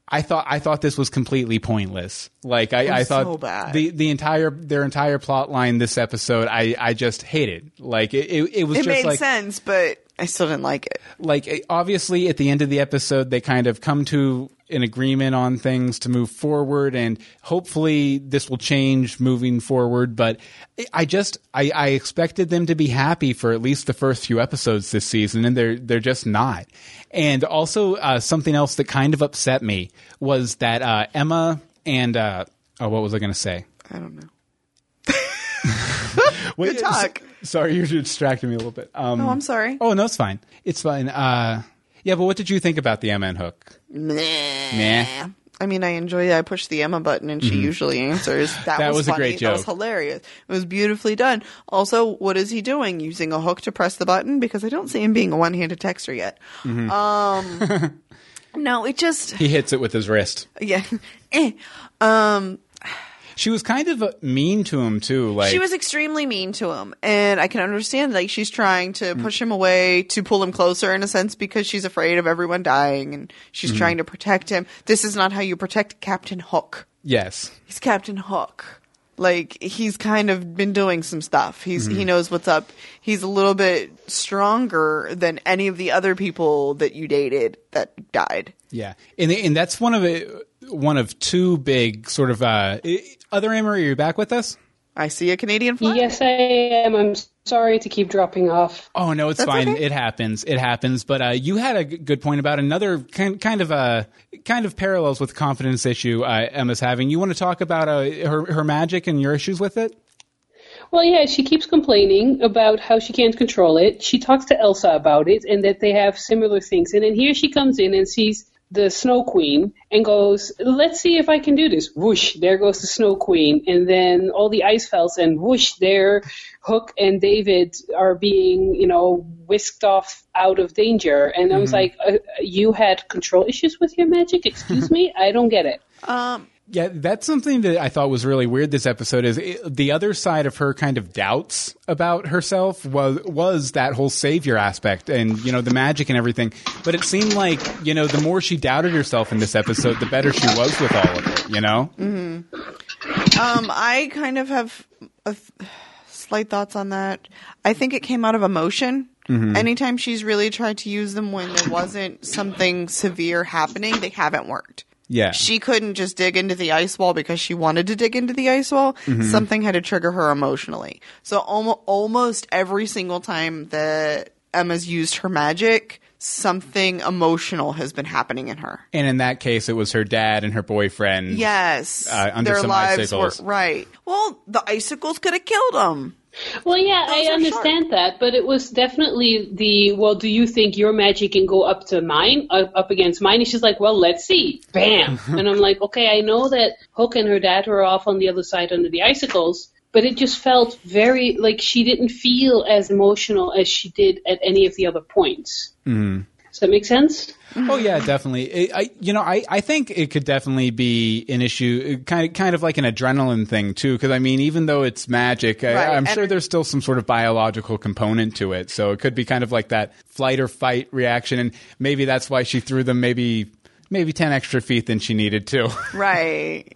I thought I thought this was completely pointless. Like I, I thought so bad. the the entire their entire plot line this episode I, I just hated. Like it, it, it was It just made like sense, but I still didn't like it. like obviously at the end of the episode they kind of come to an agreement on things to move forward and hopefully this will change moving forward but i just I, I expected them to be happy for at least the first few episodes this season and they're they're just not and also uh, something else that kind of upset me was that uh, emma and uh, oh what was i going to say I don't know. Wait, Good talk. sorry you're distracting me a little bit um, Oh, I'm sorry. Oh no, it's fine. It's fine. Uh, yeah, but what did you think about the Emma and Hook? Nah. Nah. I mean, I enjoy it. I push the Emma button and she usually answers. That, Mm-hmm. That was, was a funny. great That was hilarious. It was beautifully done. Also, what is he doing? Using a hook to press the button? Because I don't see him being a one-handed texter yet. Mm-hmm. Um, no, it just He hits it with his wrist. yeah. Eh. Um, She was kind of uh, mean to him too. Like she was extremely mean to him, and I can understand like she's trying to Mm. push him away to pull him closer in a sense because she's afraid of everyone dying and she's Mm-hmm. trying to protect him. This is not how you protect Captain Hook. yes, he's Captain Hook. Like he's kind of been doing some stuff. He's Mm-hmm. he knows what's up. He's a little bit stronger than any of the other people that you dated that died. yeah, and and that's one of the one of two big sort of uh, other Amory. Are you back with us? I see a Canadian flag. Yes, I am. I'm sorry to keep dropping off. Oh no, it's That's fine. okay. It happens. It happens. But uh, you had a g- good point about another kind, kind of uh, kind of parallels with confidence issue uh, Emma's having. You want to talk about uh, her her magic and your issues with it? Well, yeah, she keeps complaining about how she can't control it. She talks to Elsa about it and that they have similar things. And then here she comes in and sees the Snow Queen and goes, Let's see if I can do this. Whoosh, there goes the Snow Queen. And then all the ice fells and whoosh, there Hook and David are being, you know, whisked off out of danger. And I was like, uh, You had control issues with your magic? Excuse me? I don't get it. Um, Yeah, that's something that I thought was really weird. This episode is it, the other side of her kind of doubts about herself was was that whole savior aspect and you know the magic and everything. But it seemed like you know the more she doubted herself in this episode, the better she was with all of it. You know, mm-hmm. um, I kind of have a th- slight thoughts on that. I think it came out of emotion. Mm-hmm. Anytime she's really tried to use them when there wasn't something severe happening, they haven't worked. Yeah. She couldn't just dig into the ice wall because she wanted to dig into the ice wall. Something had to trigger her emotionally. So almost, almost every single time that Emma's used her magic, something emotional has been happening in her. and in that case, it was her dad and her boyfriend. Yes, Uh, under their some lives icicles. were right. Well, the icicles could have killed them. Well, yeah, Those I are understand that, but it was definitely the well. Do you think your magic can go up to mine, uh, up against mine? And she's like, well, let's see. Bam, and I'm like, okay, I know that Hook and her dad were off on the other side under the icicles, but it just felt very like she didn't feel as emotional as she did at any of the other points. Mm-hmm. Does that make sense? Oh yeah, definitely. It, I, you know, I, I think it could definitely be an issue, uh, kind of, kind of like an adrenaline thing too. Because I mean, even though it's magic, I, Right, I'm and- sure there's still some sort of biological component to it. So it could be kind of like that flight or fight reaction, and maybe that's why she threw them maybe maybe ten extra feet than she needed to. Right.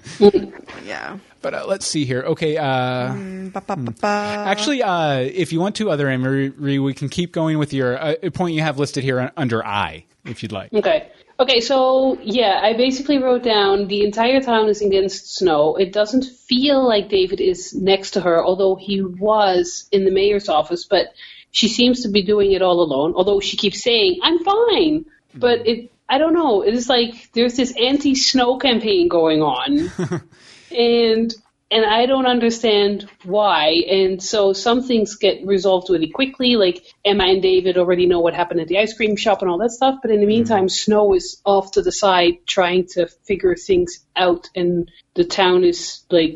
yeah. But uh, let's see here. Okay. Uh, Ba, ba, ba, ba. Actually, uh, if you want to, other Emery, we can keep going with your uh, point you have listed here under I, if you'd like. Okay. Okay, so yeah, I basically wrote down the entire town is against Snow. It doesn't feel like David is next to her, although he was in the mayor's office, but she seems to be doing it all alone, although she keeps saying, I'm fine. But it I don't know, it is like there's this anti snow campaign going on. and and I don't understand why. And so some things get resolved really quickly, like Emma and David already know what happened at the ice cream shop and all that stuff. But in the meantime, Snow is off to the side trying to figure things out, and the town is like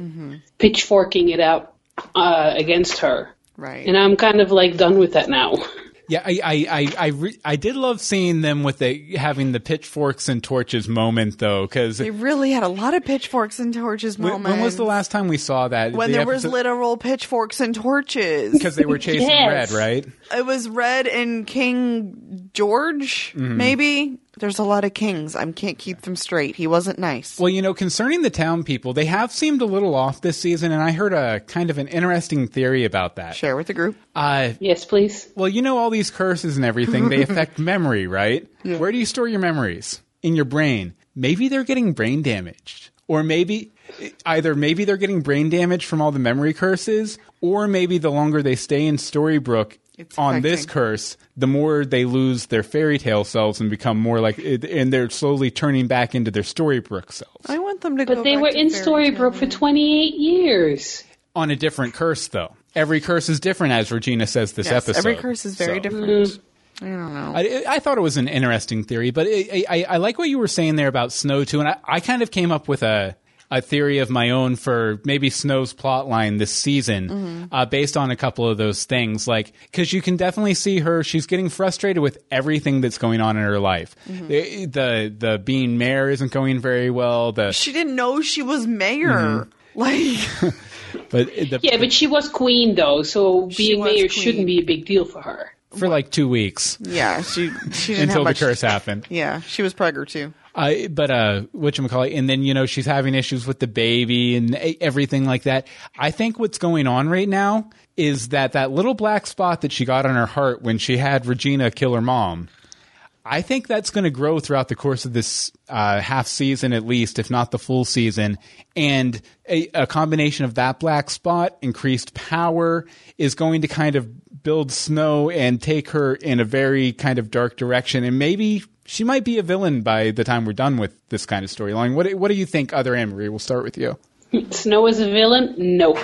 pitchforking it out uh, against her. Right. And I'm kind of like done with that now. Yeah, I I I I, re- I did love seeing them with the having the pitchforks and torches moment though, because they really had a lot of pitchforks and torches when, moments. when was the last time we saw that? when The there was literal pitchforks and torches. because they were chasing Yes. red, right? It was Red and King George, Mm-hmm. maybe. There's a lot of kings. I can't keep them straight. He wasn't nice. Well, you know, concerning the town people, they have seemed a little off this season, and I heard a kind of an interesting theory about that. Share with the group. Uh, Yes, please. well, you know, all these curses and everything, they affect memory, right? Where do you store your memories? In your brain. Maybe they're getting brain damaged. Or maybe, either maybe they're getting brain damage from all the memory curses, or maybe the longer they stay in Storybrooke It's on this curse, the more they lose their fairy tale selves and become more like, and they're slowly turning back into their Storybrooke selves. I want them to go But they back were to in fairy Storybrooke for 28 years. on a different curse though. Every curse is different, as Regina says this Yes, episode. every curse is very So- different. Mm-hmm. I don't know. I, I thought it was an interesting theory, but I, I, I like what you were saying there about Snow too, and I, I kind of came up with a a theory of my own for maybe Snow's plot line this season, Mm-hmm. uh, based on a couple of those things. Like, because you can definitely see her; she's getting frustrated with everything that's going on in her life. Mm-hmm. The, the the being mayor isn't going very well. The she didn't know she was mayor. Mm-hmm. Like, but the, Yeah, but she was queen though, so being mayor queen. shouldn't be a big deal for her. for like two weeks yeah, she she didn't until have the much. curse happened. Yeah, she was pregger too. Uh, but uh, what you call it, and then you know she's having issues with the baby and everything like that. I think what's going on right now is that that little black spot that she got on her heart when she had Regina kill her mom. I think that's going to grow throughout the course of this uh, half season, at least, if not the full season. And a, a combination of that black spot, increased power, is going to kind of build Snow and take her in a very kind of dark direction. And maybe she might be a villain by the time we're done with this kind of storyline. What, what do you think, other Anne Marie? We'll start with you. Snow as a villain? No.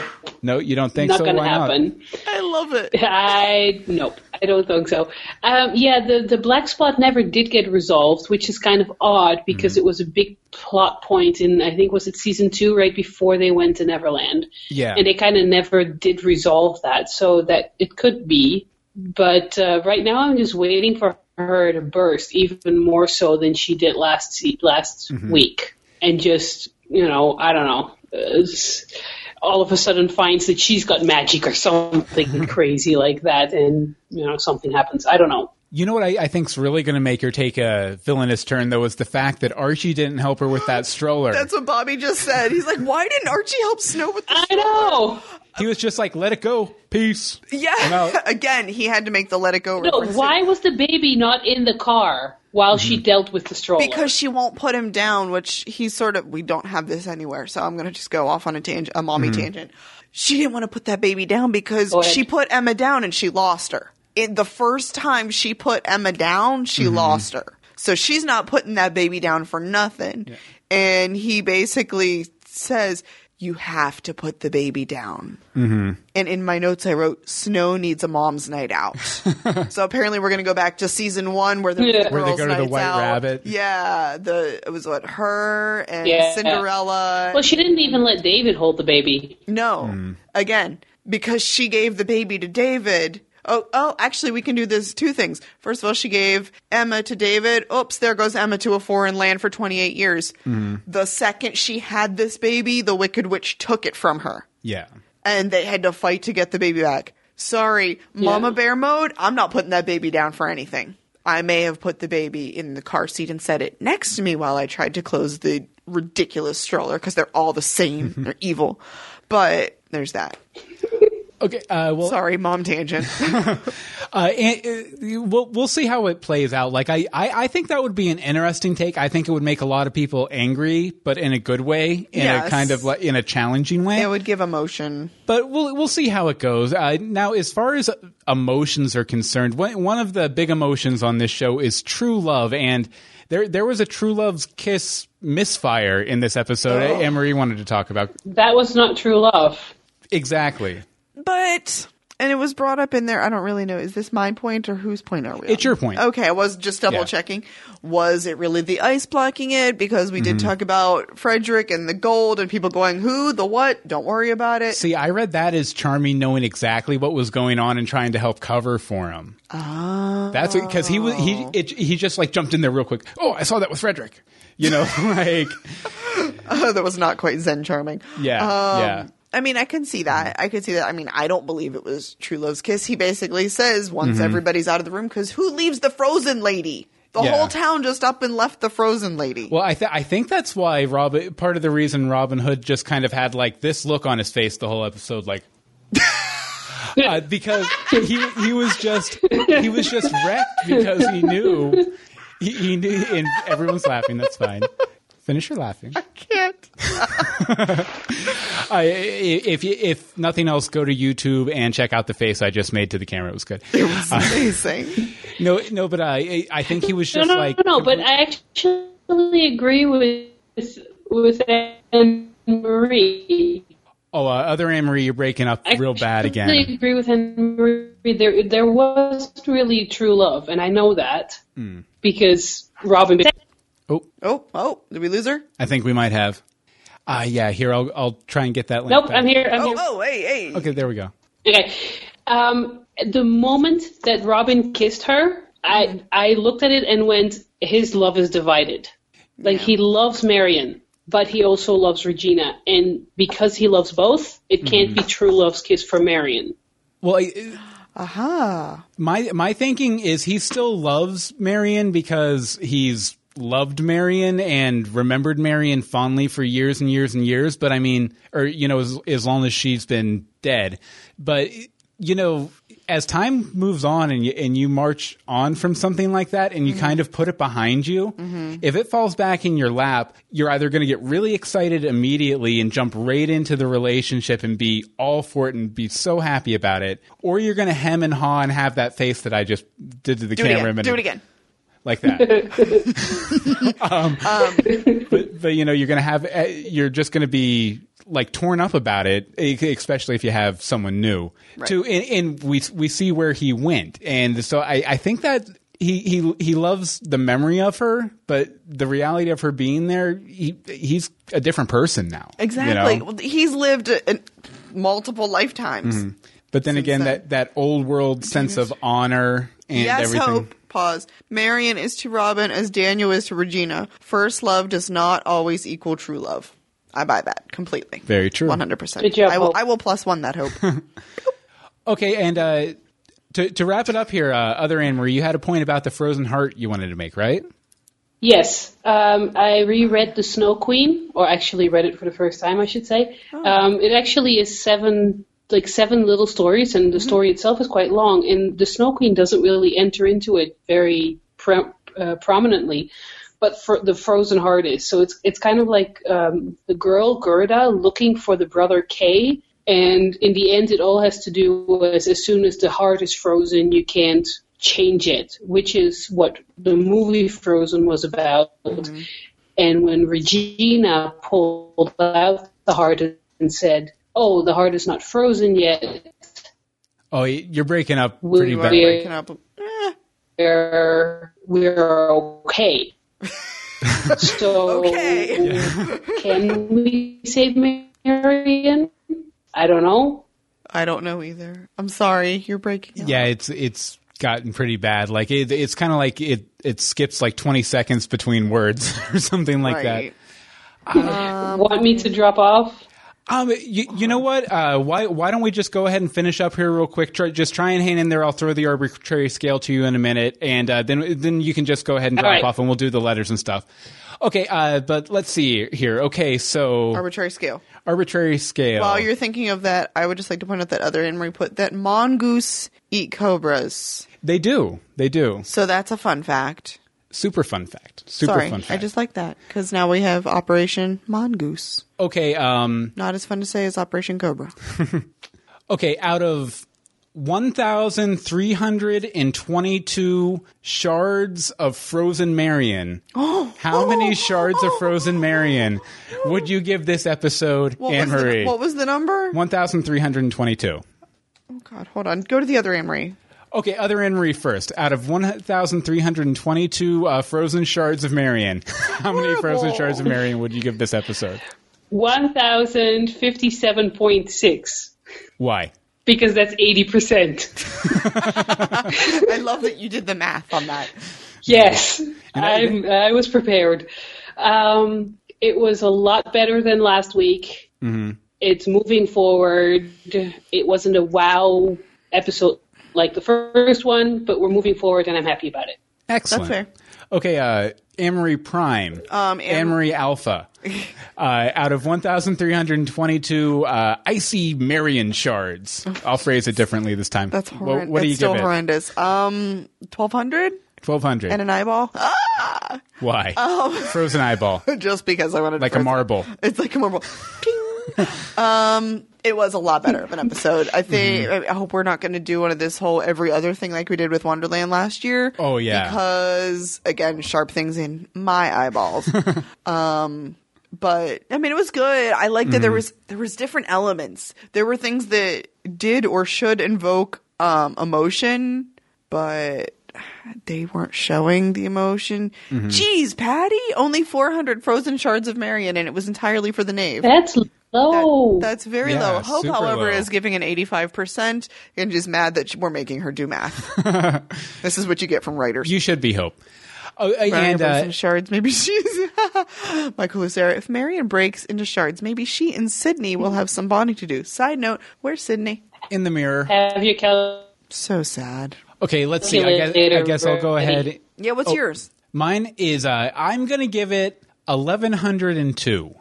No, you don't think not so? gonna Why not? happen. I love it. I nope, I don't think so. Um, yeah, the the black spot never did get resolved, which is kind of odd because Mm-hmm. it was a big plot point in I think was it season two, right before they went to Neverland. Yeah. and they kind of never did resolve that, so that it could be. But uh, right now, I'm just waiting for her to burst even more so than she did last last Mm-hmm. week, and just you know, I don't know. all of a sudden finds that she's got magic or something crazy like that, and you know something happens. I don't know. You know what I, I think's really going to make her take a villainous turn, though, is the fact that Archie didn't help her with that stroller. That's what Bobby just said. He's like, why didn't Archie help Snow with the I know. he was just like, let it go. Peace. Yeah. Again, he had to make the let it go No, why was the baby not in the car while she mm-hmm. dealt with the stroller? Because she won't put him down, which he's sort of. We don't have this anywhere, so I'm going to just go off on a tangent, a mommy mm-hmm. tangent. She didn't want to put that baby down because she put Emma down and she lost her. In the first time she put Emma down, she lost her. So she's not putting that baby down for nothing. And he basically says, "You have to put the baby down." Mm-hmm. And in my notes, I wrote, "Snow needs a mom's night out." so apparently, we're going to go back to season one where the Yeah. Where they girls' go to the White out. Rabbit. Yeah, the it was what her and Yeah. Cinderella. well, she didn't even let David hold the baby. no, again because she gave the baby to David. Oh, oh, actually, we can do this two things. First of all, she gave Emma to David. Oops, there goes Emma to a foreign land for 28 years. Mm-hmm. The second she had this baby, the Wicked Witch took it from her Yeah. and they had to fight to get the baby back. Sorry, Mama Yeah. Bear mode, I'm not putting that baby down for anything. I may have put the baby in the car seat and set it next to me while I tried to close the ridiculous stroller because they're all the same. they're evil. But there's that. Okay. Uh, well, Sorry, mom tangent. uh, and, uh, we'll we'll see how it plays out. Like I, I I think that would be an interesting take. I think it would make a lot of people angry, but in a good way, in Yes. a kind of like, in a challenging way. it would give emotion. but we'll we'll see how it goes. Uh, now, as far as emotions are concerned, one one of the big emotions on this show is true love, and there there was a true love's kiss misfire in this episode. Oh. Anne Marie wanted to talk about That was not true love. exactly. But and it was brought up in there. I don't really know. Is this my point or whose point are we? It's on? your point. Okay, I was just double Yeah. checking. Was it really the ice blocking it? Because we Mm-hmm. did talk about Frederick and the gold and people going, "Who? The what? Don't worry about it." See, I read that as Charming knowing exactly what was going on and trying to help cover for him. Oh, that's because he was he it, he just like jumped in there real quick. Oh, I saw that with Frederick. You know, like that was not quite Zen charming. yeah, Um, yeah. I mean, I can see that. I can see that. I mean, I don't believe it was True Love's kiss. He basically says Mm-hmm. once everybody's out of the room, because who leaves the frozen lady? The Yeah. whole town just up and left the frozen lady. Well, I, th- I think that's why Robin. Part of the reason Robin Hood just kind of had like this look on his face the whole episode, like uh, because he he was just he was just wrecked because he knew he, he knew, and everyone's laughing. That's fine. Finish your laughing. I can't. I, if you, if nothing else, go to YouTube and check out the face I just made to the camera. It was good. It was amazing. No, no, but I I think he was just no, like no, but I actually agree with with Anne Marie. oh, uh, other Anne Marie, you're breaking up real bad again. I actually agree with Anne Marie. There, there was really true love, and I know that Hmm. because Robin. Oh, oh, oh, did we lose her? I think we might have. Ah, yeah. Here, I'll I'll try and get that link. Nope, back. I'm here. I'm Oh, here. oh, hey, hey. Okay, there we go. Okay. Um, the moment that Robin kissed her, I I looked at it and went, his love is divided. Like he loves Marian, but he also loves Regina, and because he loves both, it can't be true love's kiss for Marian. Well, I, Aha. my my thinking is he still loves Marian because he's loved Marian and remembered Marian fondly for years and years and years. But I mean, or you know, as, as long as she's been dead. But you know, as time moves on and you, and you march on from something like that and you Mm-hmm. kind of put it behind you, if it falls back in your lap, you're either going to get really excited immediately and jump right into the relationship and be all for it and be so happy about it, or you're going to hem and haw and have that face that I just did to the Do it camera. a again. Do it again. Like that. um, but, but you know, you're gonna have, uh, you're just gonna be like torn up about it, especially if you have someone new. To and, and we we see where he went, and so I I think that. He, he he loves the memory of her, but the reality of her being there, he he's a different person now. you Exactly. know? Well, He's lived uh, multiple lifetimes. But then again, that that old world sense of honor and yes, everything. hope. Pause. Marian is to Robin as Daniel is to Regina. First love does not always equal true love. I buy that completely. Very true. One hundred percent. Good job, I will. Hope. I will plus one that hope. Okay, and uh, to to wrap it up here, uh, other Anne Marie, you had a point about the frozen heart you wanted to make, right? Yes, um, I reread The Snow Queen, or actually read it for the first time, I should say. Um, it actually is seven, like seven little stories, and the story itself is quite long. And the Snow Queen doesn't really enter into it very pre- uh, prominently, but for the Frozen Heart is. So it's it's kind of like um, the girl Gerda looking for the brother Kay, and in the end, it all has to do with as soon as the heart is frozen, you can't change it, which is what the movie Frozen was about. And when Regina pulled out the heart and said, "Oh, the heart is not frozen yet," Oh, you're breaking up Will pretty you bad. be- Breaking up. Eh, we're we're okay. so Okay. can we save Marian? I don't know. I don't know either. I'm sorry. You're breaking. up. Yeah, it's it's gotten pretty bad. Like it, it's kind of like it it skips like 20 seconds between words or something like Right. Want me to drop off? That. Um, you, you know what? Uh, why why don't we just go ahead and finish up here real quick? Try, just try and hang in there. I'll throw the arbitrary scale to you in a minute, and uh, then then you can just go ahead and drop right. off, and we'll do the letters and stuff. Okay, uh, but let's see here. Okay, so Arbitrary scale. arbitrary scale. While you're thinking of that, I would just like to point out that other Henry put that mongoose eat cobras. they do, they do. So that's a fun fact. Super fun fact. Super Sorry, fun fact. I just like that because now we have Operation Mongoose. okay. Um. Not as fun to say as Operation Cobra. Okay, out of 1,322 shards of Frozen Marian, how many shards of Frozen Marian would you give this episode, What, Anne was the, Marie? what was the number? 1,322. Oh God, hold on. Go to the other Anne Marie. Okay, other Anne Marie first. Out of 1,322 uh, Frozen shards of Marian, how many Frozen shards of Marian would you give this episode? One thousand fifty-seven point six. Why? Because that's eighty percent. I love that you did the math on that. Yes, I- I'm, I was prepared. Um, it was a lot better than last week. It's moving forward. It wasn't a wow episode like the first one, but we're moving forward, and I'm happy about it. Excellent. fair. Okay, uh, Amory Prime, Um, Am- Amory Alpha. Uh, out of 1,322 uh, icy Marian shards, I'll phrase it differently this time. That's What- horrendous. What, do you it's still give it? horrendous. Um, twelve hundred 1,200. and an eyeball. Ah! Why? Frozen eyeball, Just because I wanted to like a press marble. It's like a marble. Ping. um, it was a lot better of an episode. I think. Mm-hmm. I hope we're not going to do one of this whole every other thing like we did with Wonderland last year. Oh, yeah. because again, sharp things in my eyeballs. um, but I mean, it was good. I liked that there Mm-hmm. was there was different elements. There were things that did or should invoke um, emotion, but they weren't showing the emotion. Mm-hmm. Jeez, Patty, only 400 frozen shards of Marian, and it was entirely for the knave. That's That- low. that's very Yeah, low. Hope, however, low. is giving an 85% and just mad that we're making her do math. this is what you get from writers. You should be Hope. Oh, uh, Marian and breaks uh, into shards. Maybe she's Michael Lucera. If Marian breaks into shards, maybe she and Sidney will have some bonding to do. Side note: Where's Sidney? in the mirror. Have you cal- So sad. Okay, let's see. See I guess, I guess I'll go ahead. Yeah, what's yours? Mine is, uh, I'm going to give it 1,102.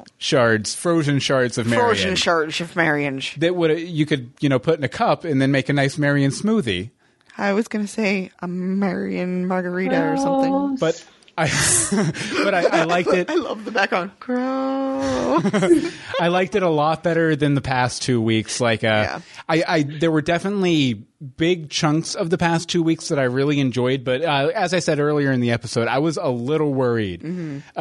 Oh, shards, frozen shards of Marian. Frozen shards of Marian. that would you could you know put in a cup and then make a nice Marian smoothie. I was gonna say a Marian margarita or something. But I, but I, I liked it. I love the background. Gross. I liked it a lot better than the past two weeks. Like, uh, Yeah. I, I, there were definitely big chunks of the past two weeks that I really enjoyed. But uh, as I said earlier in the episode, I was a little worried Mm-hmm. uh,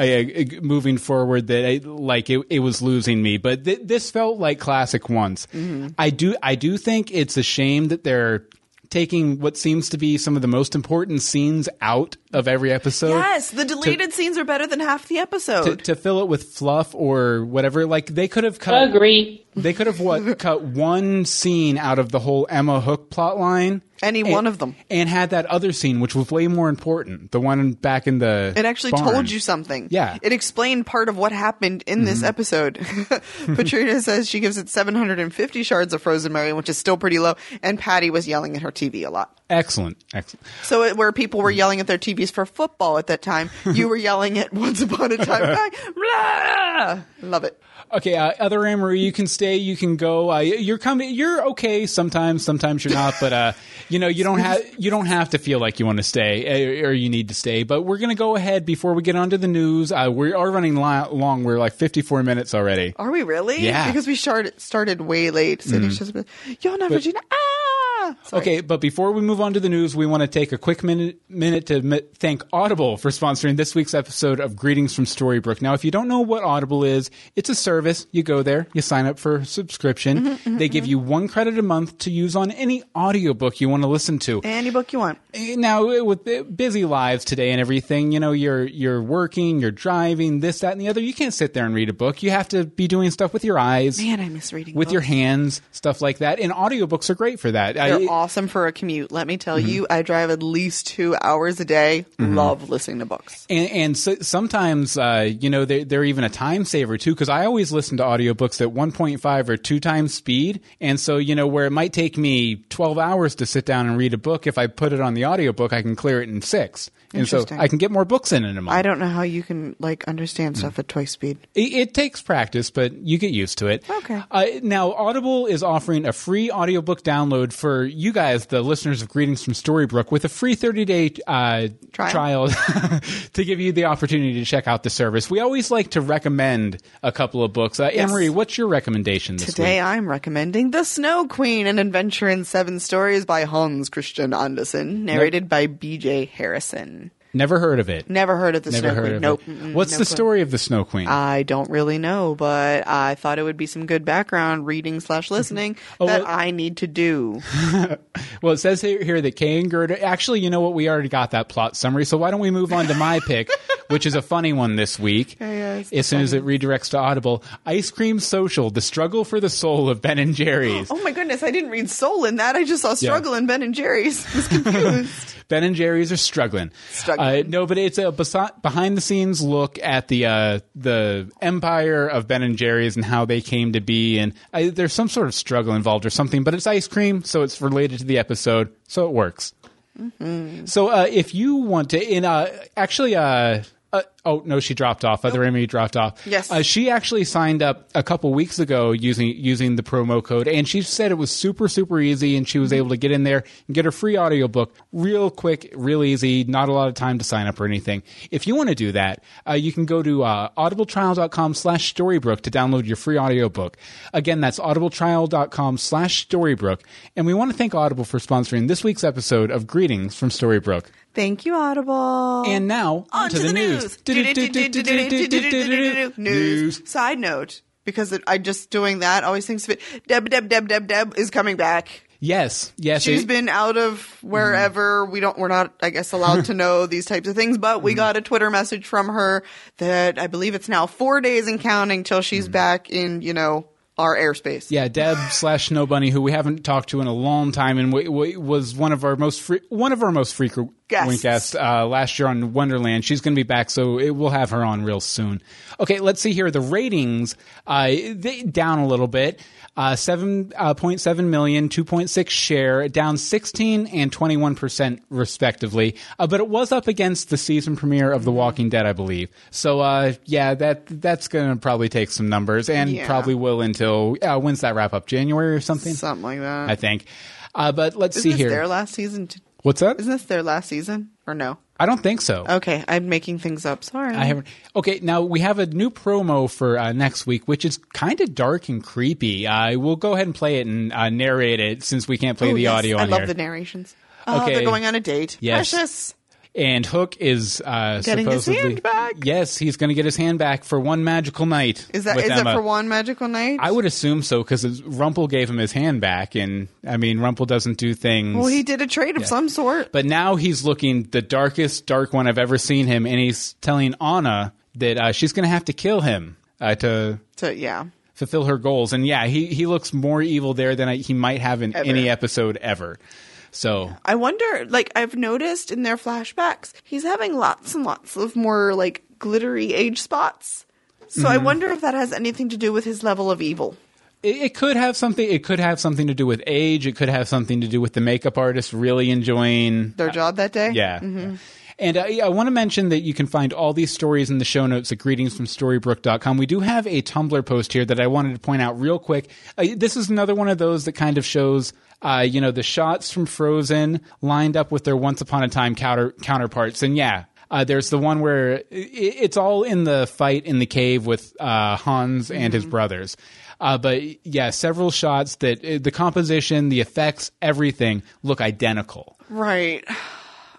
uh, moving forward that I, like it, it was losing me. But th- this felt like classic once. Mm-hmm. I do, I do think it's a shame that they're taking what seems to be some of the most important scenes out of every episode. yes, the deleted scenes are better than half the episode. to fill it with fluff or whatever, like they could have cut. Agree. They could have what cut one scene out of the whole Emma Hook plot line. Any and- one of them. And had that other scene, which was way more important. The one back in the. It actually barn. told you something. Yeah. Mm-hmm. It explained part of what happened in this episode. Patrina says she gives it 750 shards of frozen Marian, which is still pretty low. And Patty was yelling at her TV a lot. Excellent. Excellent. So it, where people were yelling at their TVs for football at that time, you were yelling at Once Upon a Time. Blah! Love it. Okay, uh, other Amory, you can stay, you can go. Uh, you're coming. You're okay sometimes. Sometimes you're not. But uh, you know, you don't have you don't have to feel like you want to stay uh, or you need to stay. But we're gonna go ahead before we get onto the news. Uh, we are running li- long. We're like 54 minutes already. Are we really? Yeah. Because we started started way late. Sydney's just been, you're not Virginia. Ah! Sorry. Okay, but before we move on to the news, we want to take a quick minute minute to mi- thank Audible for sponsoring this week's episode of Greetings from Storybrooke. Now, if you don't know what Audible is, it's a service. You go there, you sign up for a subscription. Mm-hmm, mm-hmm, they give mm-hmm. you one credit a month to use on any audiobook you want to listen to. Any book you want. Eh, now, eh, with eh, busy lives today and everything, you know, you're you're working, you're driving, this, that, and the other. You can't sit there and read a book. You have to be doing stuff with your eyes, Man, I miss reading with books. your hands, stuff like that. And audiobooks are great for that. I- They're awesome for a commute. Let me tell you, I drive at least two hours a day. Love listening to books. And, and so, sometimes, uh, you know, they're, they're even a time saver too, because I always listen to audiobooks at 1.5 or 2 times speed. And so, you know, where it might take me 12 hours to sit down and read a book, if I put it on the audiobook, I can clear it in six. And so I can get more books in in a month. I don't know how you can like understand stuff at twice speed. It, it takes practice, but you get used to it. Okay. Uh, now, Audible is offering a free audiobook download for you guys, the listeners of Greetings from Storybrooke, with a free 30 day uh, Trial. trial to give you the opportunity to check out the service. We always like to recommend a couple of books. Uh, Anne-Marie, what's your recommendation this Today week? I'm recommending The Snow Queen, an adventure in seven stories by Hans Christian Andersen, narrated by B.J. Harrison. Never heard of it. Never heard of The Never Snow heard Queen. of nope. it. Mm-mm, What's no the clue. story of the Snow Queen? I don't really know, but I thought it would be some good background reading slash listening Oh, that well- I need to do. Well, it says here, here that Kay and Gerda. Actually, you know what? We already got that plot summary. So why don't we move on to my pick, which is a funny one this week. yes, as soon as it redirects to Audible, Ice Cream Social: The Struggle for the Soul of Ben and Jerry's. Oh my goodness, I didn't read Soul in that. I just saw Struggle in Ben and Jerry's. I was confused. Ben and Jerry's are struggling. Struggling. Uh, no, but it's a behind the scenes look at the uh, the empire of Ben and Jerry's and how they came to be, and I, there's some sort of struggle involved or something. But it's ice cream, so it's related to the episode, so it works. Mm-hmm. So uh, if you want to, in uh, actually. Uh, oh no, she dropped off. Other Amy dropped off. Yes. uh, she actually signed up a couple weeks ago using using the promo code, and she said it was super super easy, and she was able to get in there and get her free audiobook real quick, real easy. Not a lot of time to sign up or anything. If you want to do that, uh, you can go to uh, audibletrial.com/slash Storybrooke to download your free audiobook. Again, that's audibletrial.com/slash Storybrooke, and we want to thank Audible for sponsoring this week's episode of Greetings from Storybrooke. Thank you, Audible. And now on to the news. news. News. Side note, because it, I just doing that always thinks of it. Deb, Deb, Deb, Deb, Deb is coming back. Yes, yes. She's it- been out of wherever. We don't. We're not. I guess allowed to know these types of things. But we got a Twitter message from her that I believe it's now four days and counting till she's back in. You know our airspace. Yeah, Deb slash Snow Bunny, who we haven't talked to in a long time, and w- w- was one of our most fre- one of our most frequent Guest. Wink guest uh, last year on Wonderland. She's going to be back, so it, we'll have her on real soon. Okay, let's see here. The ratings uh, they down a little bit. Uh, 7.7 million, 2.6 share, down 16 and 21% respectively. Uh, but it was up against the season premiere of The Walking Dead, I believe. So, uh, yeah, that that's going to probably take some numbers and Yeah. probably will until, uh, when's that wrap up? January or something? Something like that. I think. Uh, but let's Isn't see this here. their last season? T- What's that? Isn't this their last season or no? I don't think so. Okay, I'm making things up. Sorry. I haven't. Okay, now we have a new promo for uh, next week, which is kind of dark and creepy. Uh, we'll go ahead and play it and uh, narrate it since we can't play Oh, the yes, audio I love here. the narrations. Oh, Okay. they're going on a date. Yes. Precious. And Hook is uh, Getting his hand back. yes, he's going to get his hand back for one magical night. Is that is it for one magical night? I would assume so because Rumple gave him his hand back, and I mean Rumple doesn't do things. well, he did a trade of some sort. But now he's looking the darkest dark one I've ever seen him, and he's telling Anna that uh, she's going to have to kill him uh, to So yeah, fulfill her goals. And yeah, he he looks more evil there than I, he might have in Ever. any episode ever. So I wonder. Like I've noticed in their flashbacks, he's having lots and lots of more like glittery age spots. So I wonder if that has anything to do with his level of evil. it, could have something. It could have something to do with age. It could have something to do with the makeup artist really enjoying Their job that day. Yeah. And uh, yeah, I want to mention that you can find all these stories in the show notes at greetingsfromstorybrook.com. We do have a Tumblr post here that I wanted to point out real quick. Uh, this is another one of those that kind of shows, uh, you know, the shots from Frozen lined up with their Once Upon a Time counter- counterparts. And yeah, uh, there's the one where it's all in the fight in the cave with uh, Hans and his brothers. Uh, but yeah, several shots that uh, the composition, the effects, everything look identical. Right.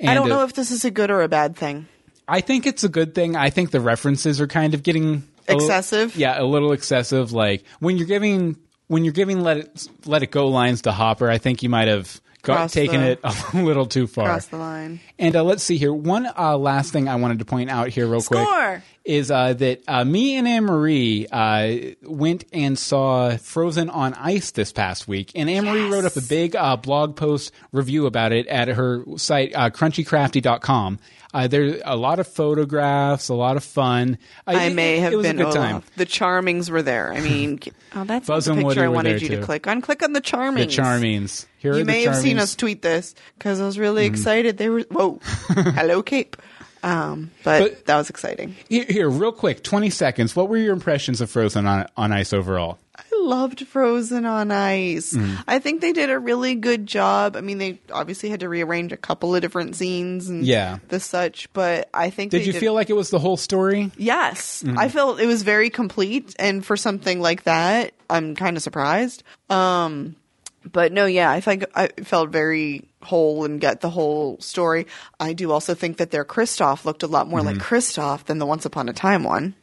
I don't know if this is a good or a bad thing. I think it's a good thing. I think the references are kind of getting Excessive? yeah, a little excessive. Like when you're giving when you're giving let it let it go lines to Hopper, I think you might have got, taken the- it a little too far. Cross the line. And uh, let's see here. One uh, last thing I wanted to point out here, real quick, is uh, that uh, me and Anne Marie uh, went and saw Frozen on Ice this past week, and Anne Marie wrote up a big uh, blog post review about it at her site uh, crunchycrafty.com. Uh, there's a lot of photographs, a lot of fun. Uh, I may it have was been a good Olaf. time. The Charmings were there. I mean, oh, that's Buzz the picture I wanted you too. to click on. Click on the Charmings. The Charmings. Here You may have seen us tweet this because I was really Mm-hmm. excited. They were whoa, hello Cape. Um, but, But- that was exciting. Here, here, real quick, 20 seconds. What were your impressions of Frozen on, on Ice overall? I loved Frozen on Ice. Mm-hmm. I think they did a really good job. I mean, they obviously had to rearrange a couple of different scenes and Yeah. the such, but I think Did you feel like it was the whole story? Yes, Mm-hmm. I felt it was very complete, and for something like that, I'm kind of surprised. Um, but no, yeah, I think I felt very whole and get the whole story. I do also think that their Kristoff looked a lot more like Mm-hmm. Kristoff than the Once Upon a Time one.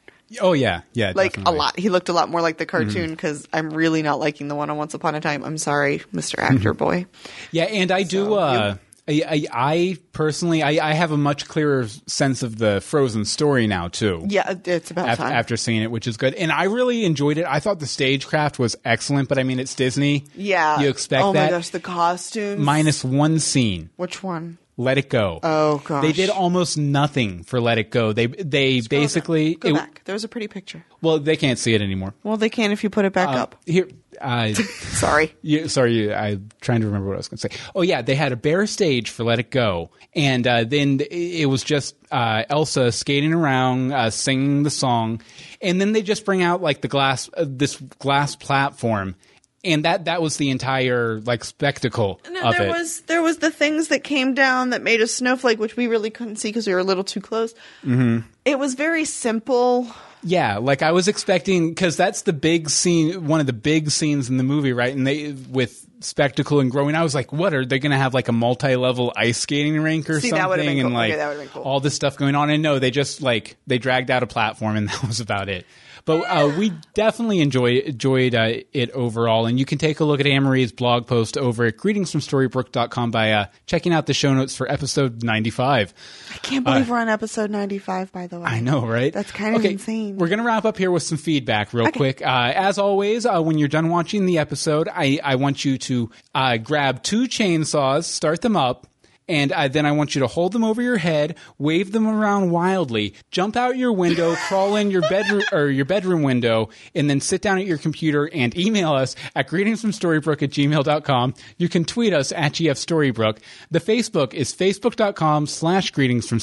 Oh, yeah. Yeah. Like definitely. a lot, he looked a lot more like the Mm-hmm. cartoon because I'm really not liking the one on Once Upon a Time. I'm sorry, Mr. Actor Mm-hmm. Boy. Yeah, and I do. So, Uh, I, I, I personally, I, I have a much clearer sense of the Frozen story now too. Yeah, it's about After, time. after seeing it, which is good, and I really enjoyed it. I thought the stagecraft was excellent, but I mean, it's Disney. yeah, you expect Oh that. my gosh, the costumes. Minus one scene. which one? Let it go. Oh gosh, They did almost nothing for Let It Go. They they Scroll down. basically go it- back. There was a pretty picture. well they can't see it anymore. Well, they can if you put it back Uh, up. here, uh, Sorry. Yeah, sorry, I'm trying to remember what I was going to say. Oh yeah, they had a bare stage for "Let It Go," and uh, then it was just uh, Elsa skating around, uh, singing the song, and then they just bring out like the glass, uh, this glass platform, and that that was the entire like spectacle And then there it. was there was the things that came down that made a snowflake, which we really couldn't see because we were a little too close. Mm-hmm. It was very simple. Yeah, like I was expecting because that's the big scene, one of the big scenes in the movie, right? And they with spectacle and growing, I was like, what are they going to have like a multi-level ice skating rink or See, something? and cool. like Okay, cool. all this stuff going on. And no, they just like they dragged out a platform and that was about it. But uh, we definitely enjoy, enjoyed uh, it overall. And you can take a look at Anne-Marie's blog post over at greetingsfromstorybrook.com by uh, checking out the show notes for episode 95. I can't believe we're on episode ninety five. By the way, I know, right? That's kind of Okay, insane. We're going to wrap up here with some feedback real quick. Uh, as always, uh, when you're done watching the episode, I, I want you to uh, grab two chainsaws, start them up, and uh, then I want you to hold them over your head, wave them around wildly, jump out your window, crawl in your bedroom or your bedroom window, and then sit down at your computer and email us at greetingsfromstorybrook at gmail.com. You can tweet us at gfstorybrook. The Facebook is facebook.com slash greetings from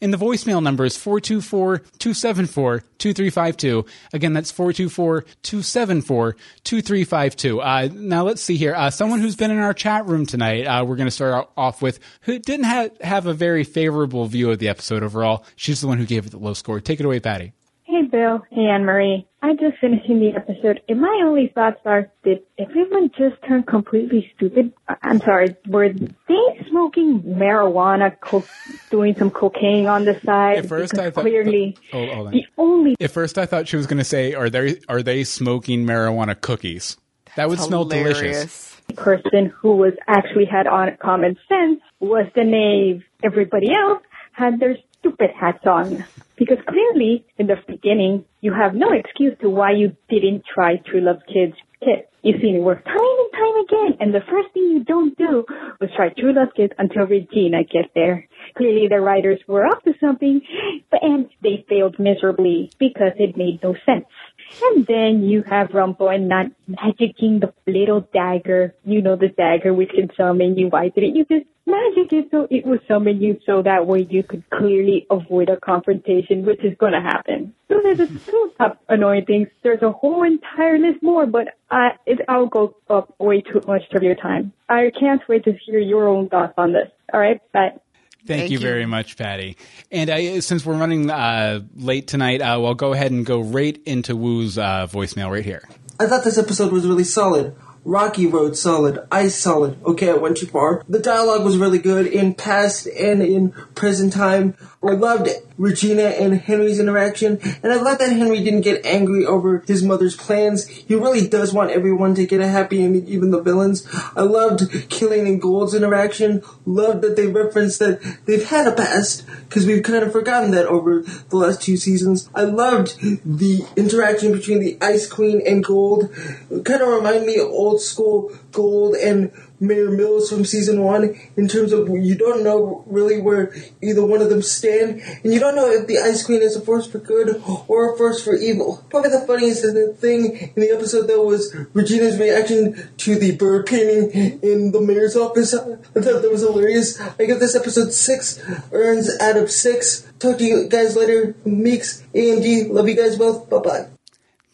and the voicemail number is 424-274-2352. Again, that's 424-274-2352. Uh, now let's see here. Uh, someone who's been in our chat room tonight, uh, we're going to start off with, who didn't ha- have a very favorable view of the episode overall. She's the one who gave it the low score. Take it away, Patty. Hey Bill, hey Anne Marie. I'm just finishing the episode, and my only thoughts are: Did everyone just turn completely stupid? I- I'm sorry. Were they smoking marijuana, co- doing some cocaine on the side? At first, Because I thought clearly Oh, hold on. the only At first, I thought she was going to say, "Are they are they smoking marijuana cookies?" That would smell delicious. Hilarious. person who was actually had on common sense was the knave. Everybody else had their stupid hats on. Because clearly, in the beginning, you have no excuse to why you didn't try True Love Kids Kids. You've seen it work time and time again, and the first thing you don't do was try True Love's Kiss until Regina gets there. Clearly, the writers were up to something, and they failed miserably because it made no sense. And then you have Rumple and not magicking the little dagger. You know the dagger which can summon you. Why didn't you just magic it so it will summon you so that way you could clearly avoid a confrontation, which is going to happen. So there's a two top annoying things. There's a whole entire list more, but I, it, I'll go up way too much of your time. I can't wait to hear your own thoughts on this. All right, bye. Thank, Thank you, you. very much, Patty. And uh, since we're running uh, late tonight, uh, we'll go ahead and go right into Woo's uh, voicemail right here. I thought this episode was really solid. Rocky Road solid, Ice solid. Okay, I went too far. The dialogue was really good in past and in present time. I loved Regina and Henry's interaction, and I love that Henry didn't get angry over his mother's plans. He really does want everyone to get a happy ending, even the villains. I loved Killian and Gold's interaction. Loved that they referenced that they've had a past, because we've kind of forgotten that over the last two seasons. I loved the interaction between the Ice Queen and Gold. It kind of remind me of old school Gold and Mayor Mills from season one in terms of you don't know really where either one of them stand, and you don't know if the Ice Queen is a force for good or a force for evil. Probably the funniest thing in the episode though was Regina's reaction to the bird painting in the mayor's office. I thought that was hilarious. I give this episode six urns out of six. Talk to you guys later. Meeks, AMG, love you guys both. Bye bye.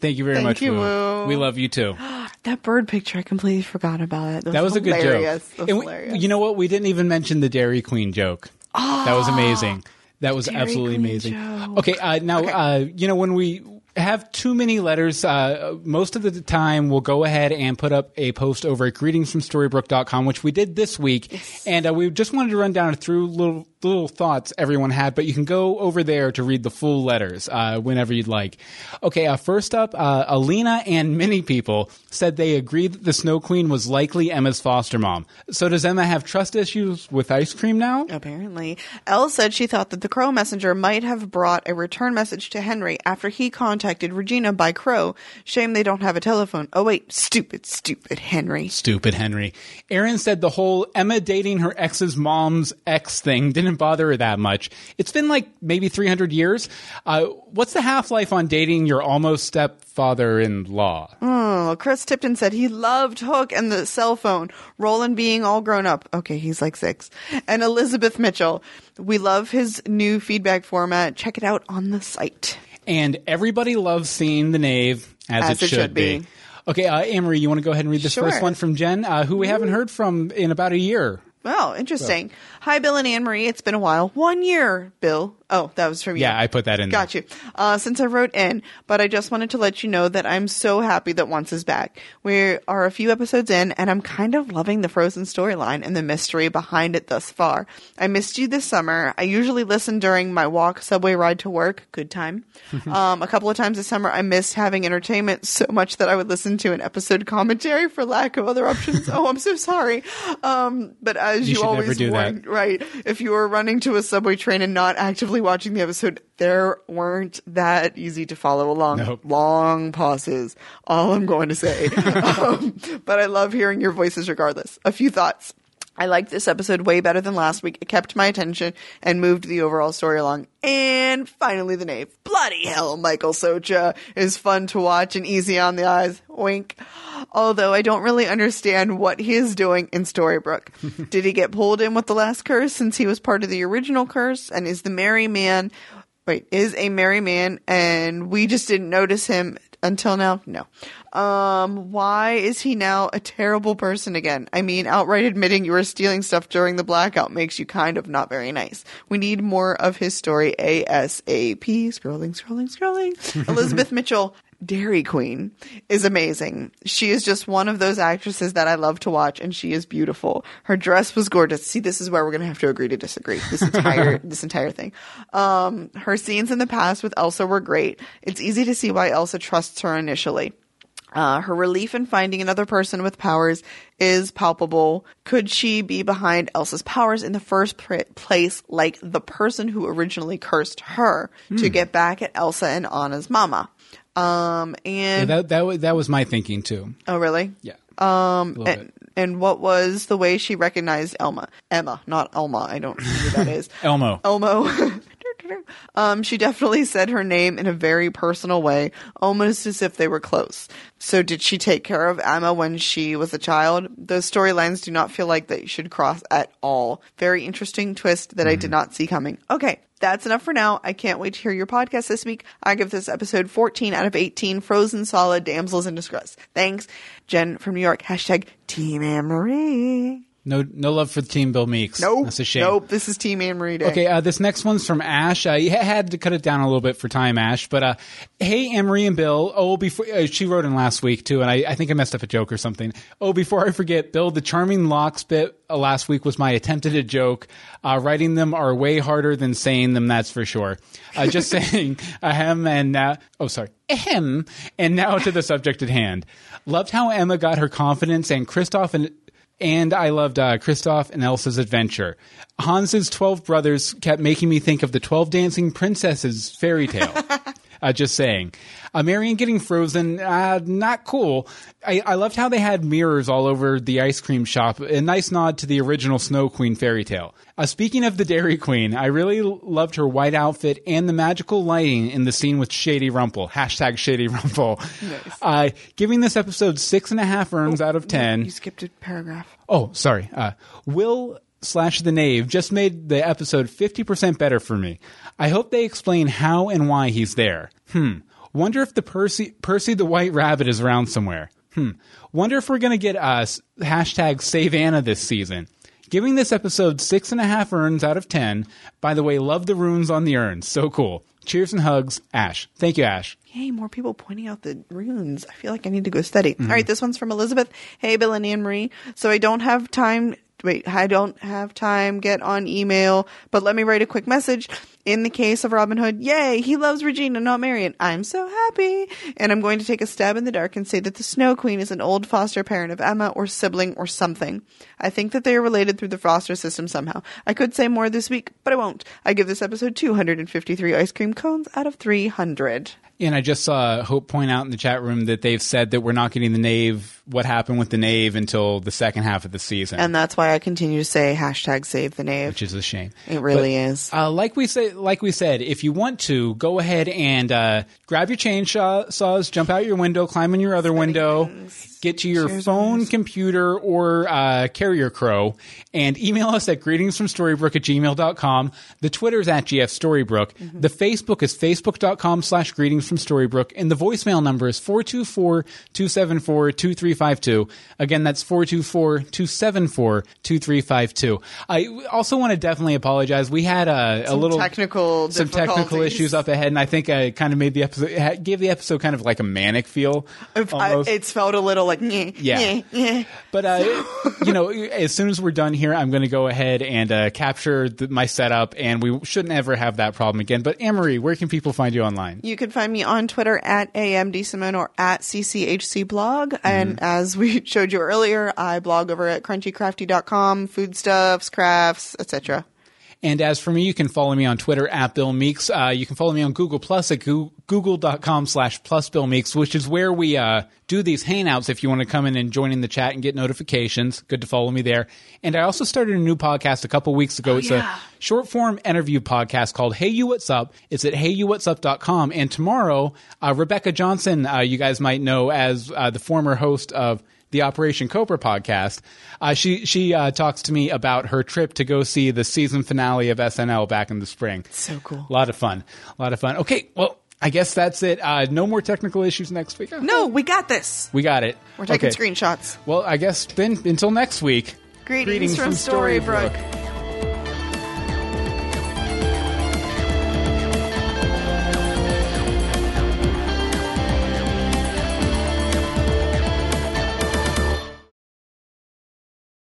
Thank you very Thank much, you, Woo. Woo. We love you too. That bird picture, I completely forgot about it. That was a good joke. That was we- you know what? We didn't even mention the Dairy Queen joke. that was amazing. That was absolutely amazing. joke. Okay, uh, now uh, you know when we have too many letters, uh, most of the time we'll go ahead and put up a post over at greetingsfromstorybrook.com, which we did this week, and uh, we just wanted to run down through little little thoughts everyone had, but you can go over there to read the full letters uh, whenever you'd like. Okay, uh, first up, uh, Alina and many people said they agreed that the Snow Queen was likely Emma's foster mom. So does Emma have trust issues with ice cream now? Apparently. Elle said she thought that the Crow messenger might have brought a return message to Henry after he contacted Regina by Crow. Shame they don't have a telephone. Oh wait, stupid, stupid Henry. Stupid Henry. Aaron said the whole Emma dating her ex's mom's ex thing didn't bother her that much. It's been like maybe 300 years. Uh, what's the half life on dating your almost stepfather in law? Oh, Chris Tipton said he loved Hook and the cell phone. Roland being all grown up. Okay, he's like six. And Elizabeth Mitchell. We love his new feedback format. Check it out on the site. And everybody loves seeing the knave as, As it, it should, should be. be. Okay, uh, Amory, you want to go ahead and read this Sure. first one from Jen, uh, who we haven't heard from in about a year. Wow, interesting. Hi, Bill and Anne Marie. It's been a while. One year, Bill. Oh, that was from you. Yeah, I put that in there. Got you. Uh, since I wrote in, but I just wanted to let you know that I'm so happy that Once is back. We are a few episodes in, and I'm kind of loving the Frozen storyline and the mystery behind it thus far. I missed you this summer. I usually listen during my walk, subway ride to work. Good time. um, a couple of times this summer, I missed having entertainment so much that I would listen to an episode commentary for lack of other options. oh, I'm so sorry. Um, but as You you, always do that. right? If you were running to a subway train and not actively watching the episode, there weren't that easy to follow along. Nope. Long pauses. All I'm going to say. um, but I love hearing your voices regardless. A few thoughts. I liked this episode way better than last week. It kept my attention and moved the overall story along. And finally, the knave. Bloody hell, Michael Socha is fun to watch and easy on the eyes. Wink. Although I don't really understand what he is doing in Storybrooke. Did he get pulled in with the last curse since he was part of the original curse? And is the merry man, wait, is a merry man and we just didn't notice him until now? No. Um, why is he now a terrible person again? I mean, outright admitting you were stealing stuff during the blackout makes you kind of not very nice. We need more of his story ASAP. Scrolling, scrolling, scrolling. Elizabeth Mitchell. Dairy Queen is amazing. She is just one of those actresses that I love to watch and she is beautiful. Her dress was gorgeous. See, this is where we're going to have to agree to disagree. This entire, this entire thing. Um, her scenes in the past with Elsa were great. It's easy to see why Elsa trusts her initially. Uh, her relief in finding another person with powers is palpable. Could she be behind Elsa's powers in the first pr- place, like the person who originally cursed her to Hmm. get back at Elsa and Anna's mama? Um, Yeah, and that that that was my thinking too. oh, really? Yeah. Um, and, and what was the way she recognized Elma? Emma, not Elma. I don't know who that is. Elmo. Elmo. um, she definitely said her name in a very personal way, almost as if they were close. So, did she take care of Emma when she was a child? Those storylines do not feel like they should cross at all. Very interesting twist that I did not see coming. Okay, that's enough for now. I can't wait to hear your podcast this week. I give this episode 14 out of 18 frozen solid damsels in distress. Thanks, Jen from New York. Hashtag Team Anne Marie. No no love for the team Bill Meeks. Nope. That's a shame. Nope. This is Team Anne Marie Day. Okay, uh, this next one's from Ash. Uh, had to cut it down a little bit for time, Ash. But uh, hey, Emery and Bill. Oh, before uh, she wrote in last week too, and I, I think I messed up a joke or something. Oh, before I forget, Bill, the charming locks bit uh, last week was my attempt at a joke. Uh, writing them are way harder than saying them. That's for sure. Uh, just saying ahem and now. Oh, sorry. Ahem. And now to the subject at hand. Loved how Emma got her confidence and Kristoff and and I loved uh, Kristoff and Elsa's adventure. Hans's 12 brothers kept making me think of the 12 dancing princesses fairy tale. uh, just saying. Uh, Marian getting frozen, uh, not cool. I, I loved how they had mirrors all over the ice cream shop. A nice nod to the original Snow Queen fairy tale. Uh, speaking of the Dairy Queen, I really loved her white outfit and the magical lighting in the scene with Shady Rumple. Hashtag Shady Rumple. Uh, giving this episode six and a half urns out of ten. You skipped a paragraph. Oh, sorry. Uh, Will slash the knave just made the episode 50% better for me. I hope they explain how and why he's there. Hmm. Wonder if the Percy, Percy the White Rabbit is around somewhere. Hmm. Wonder if we're going to get us hashtag save Anna this season. Giving this episode six and a half urns out of 10. By the way, love the runes on the urns. So cool. Cheers and hugs, Ash. Thank you, Ash. Yay, more people pointing out the runes. I feel like I need to go study. Mhm. All right, this one's from Elizabeth. Hey, Bill and Anne Marie. So I don't have time. Wait, I don't have time. Get on email, but let me write a quick message. In the case of Robin Hood, yay, he loves Regina, not Marian. I'm so happy. And I'm going to take a stab in the dark and say that the Snow Queen is an old foster parent of Emma or sibling or something. I think that they are related through the foster system somehow. I could say more this week, but I won't. I give this episode 253 ice cream cones out of 300. And I just saw Hope point out in the chat room that they've said that we're not getting the Knave, what happened with the Knave until the second half of the season. And that's why I continue to say hashtag save the knave. which is a shame. It really But, is. Uh, like we say, like we said, if you want to, go ahead and uh, grab your chainsaw, saws, jump out your window, climb in your other window, get to your phone, computer, or uh, carrier crow, and email us at greetingsfromstorybrook at gmail.com. The Twitter's at gfstorybrook. Mm-hmm. The Facebook is facebook.com slash greetings from and the voicemail number is 424-274-2352. Again, that's 424-274-2352. I also want to definitely apologize. We had a, a little technical some technical issues up ahead, and I think I kind of made the episode gave the episode kind of like a manic feel. I, it's felt a little like, Yeah. nyeh. But uh, you know, as soon as we're done here, I'm going to go ahead and uh, capture the, my setup, and we shouldn't ever have that problem again. But Anne-Marie, where can people find you online? You can find me on Twitter at amdsimone or at cchc blog. And Mm-hmm. as we showed you earlier, I blog over at crunchycrafty.com, foodstuffs, crafts, etc. And as for me, you can follow me on Twitter at Bill Meeks. Uh, you can follow me on Google Plus at goo- google.com slash plus Bill Meeks, which is where we uh, do these hangouts if you want to come in and join in the chat and get notifications. Good to follow me there. And I also started a new podcast a couple weeks ago. it's yeah. a short form interview podcast called Hey You What's Up. It's at heyyouwhatsup.com. And tomorrow, uh, Rebecca Johnson, uh, you guys might know as uh, the former host of the Operation Cobra podcast. Uh, she she uh, talks to me about her trip to go see the season finale of SNL back in the spring. So cool. A lot of fun. A lot of fun. Okay, well, I guess that's it. Uh, no more technical issues next week. No, we got this. We got it. We're taking Okay. screenshots. Well, I guess then until next week. Greetings, from, Storybrooke.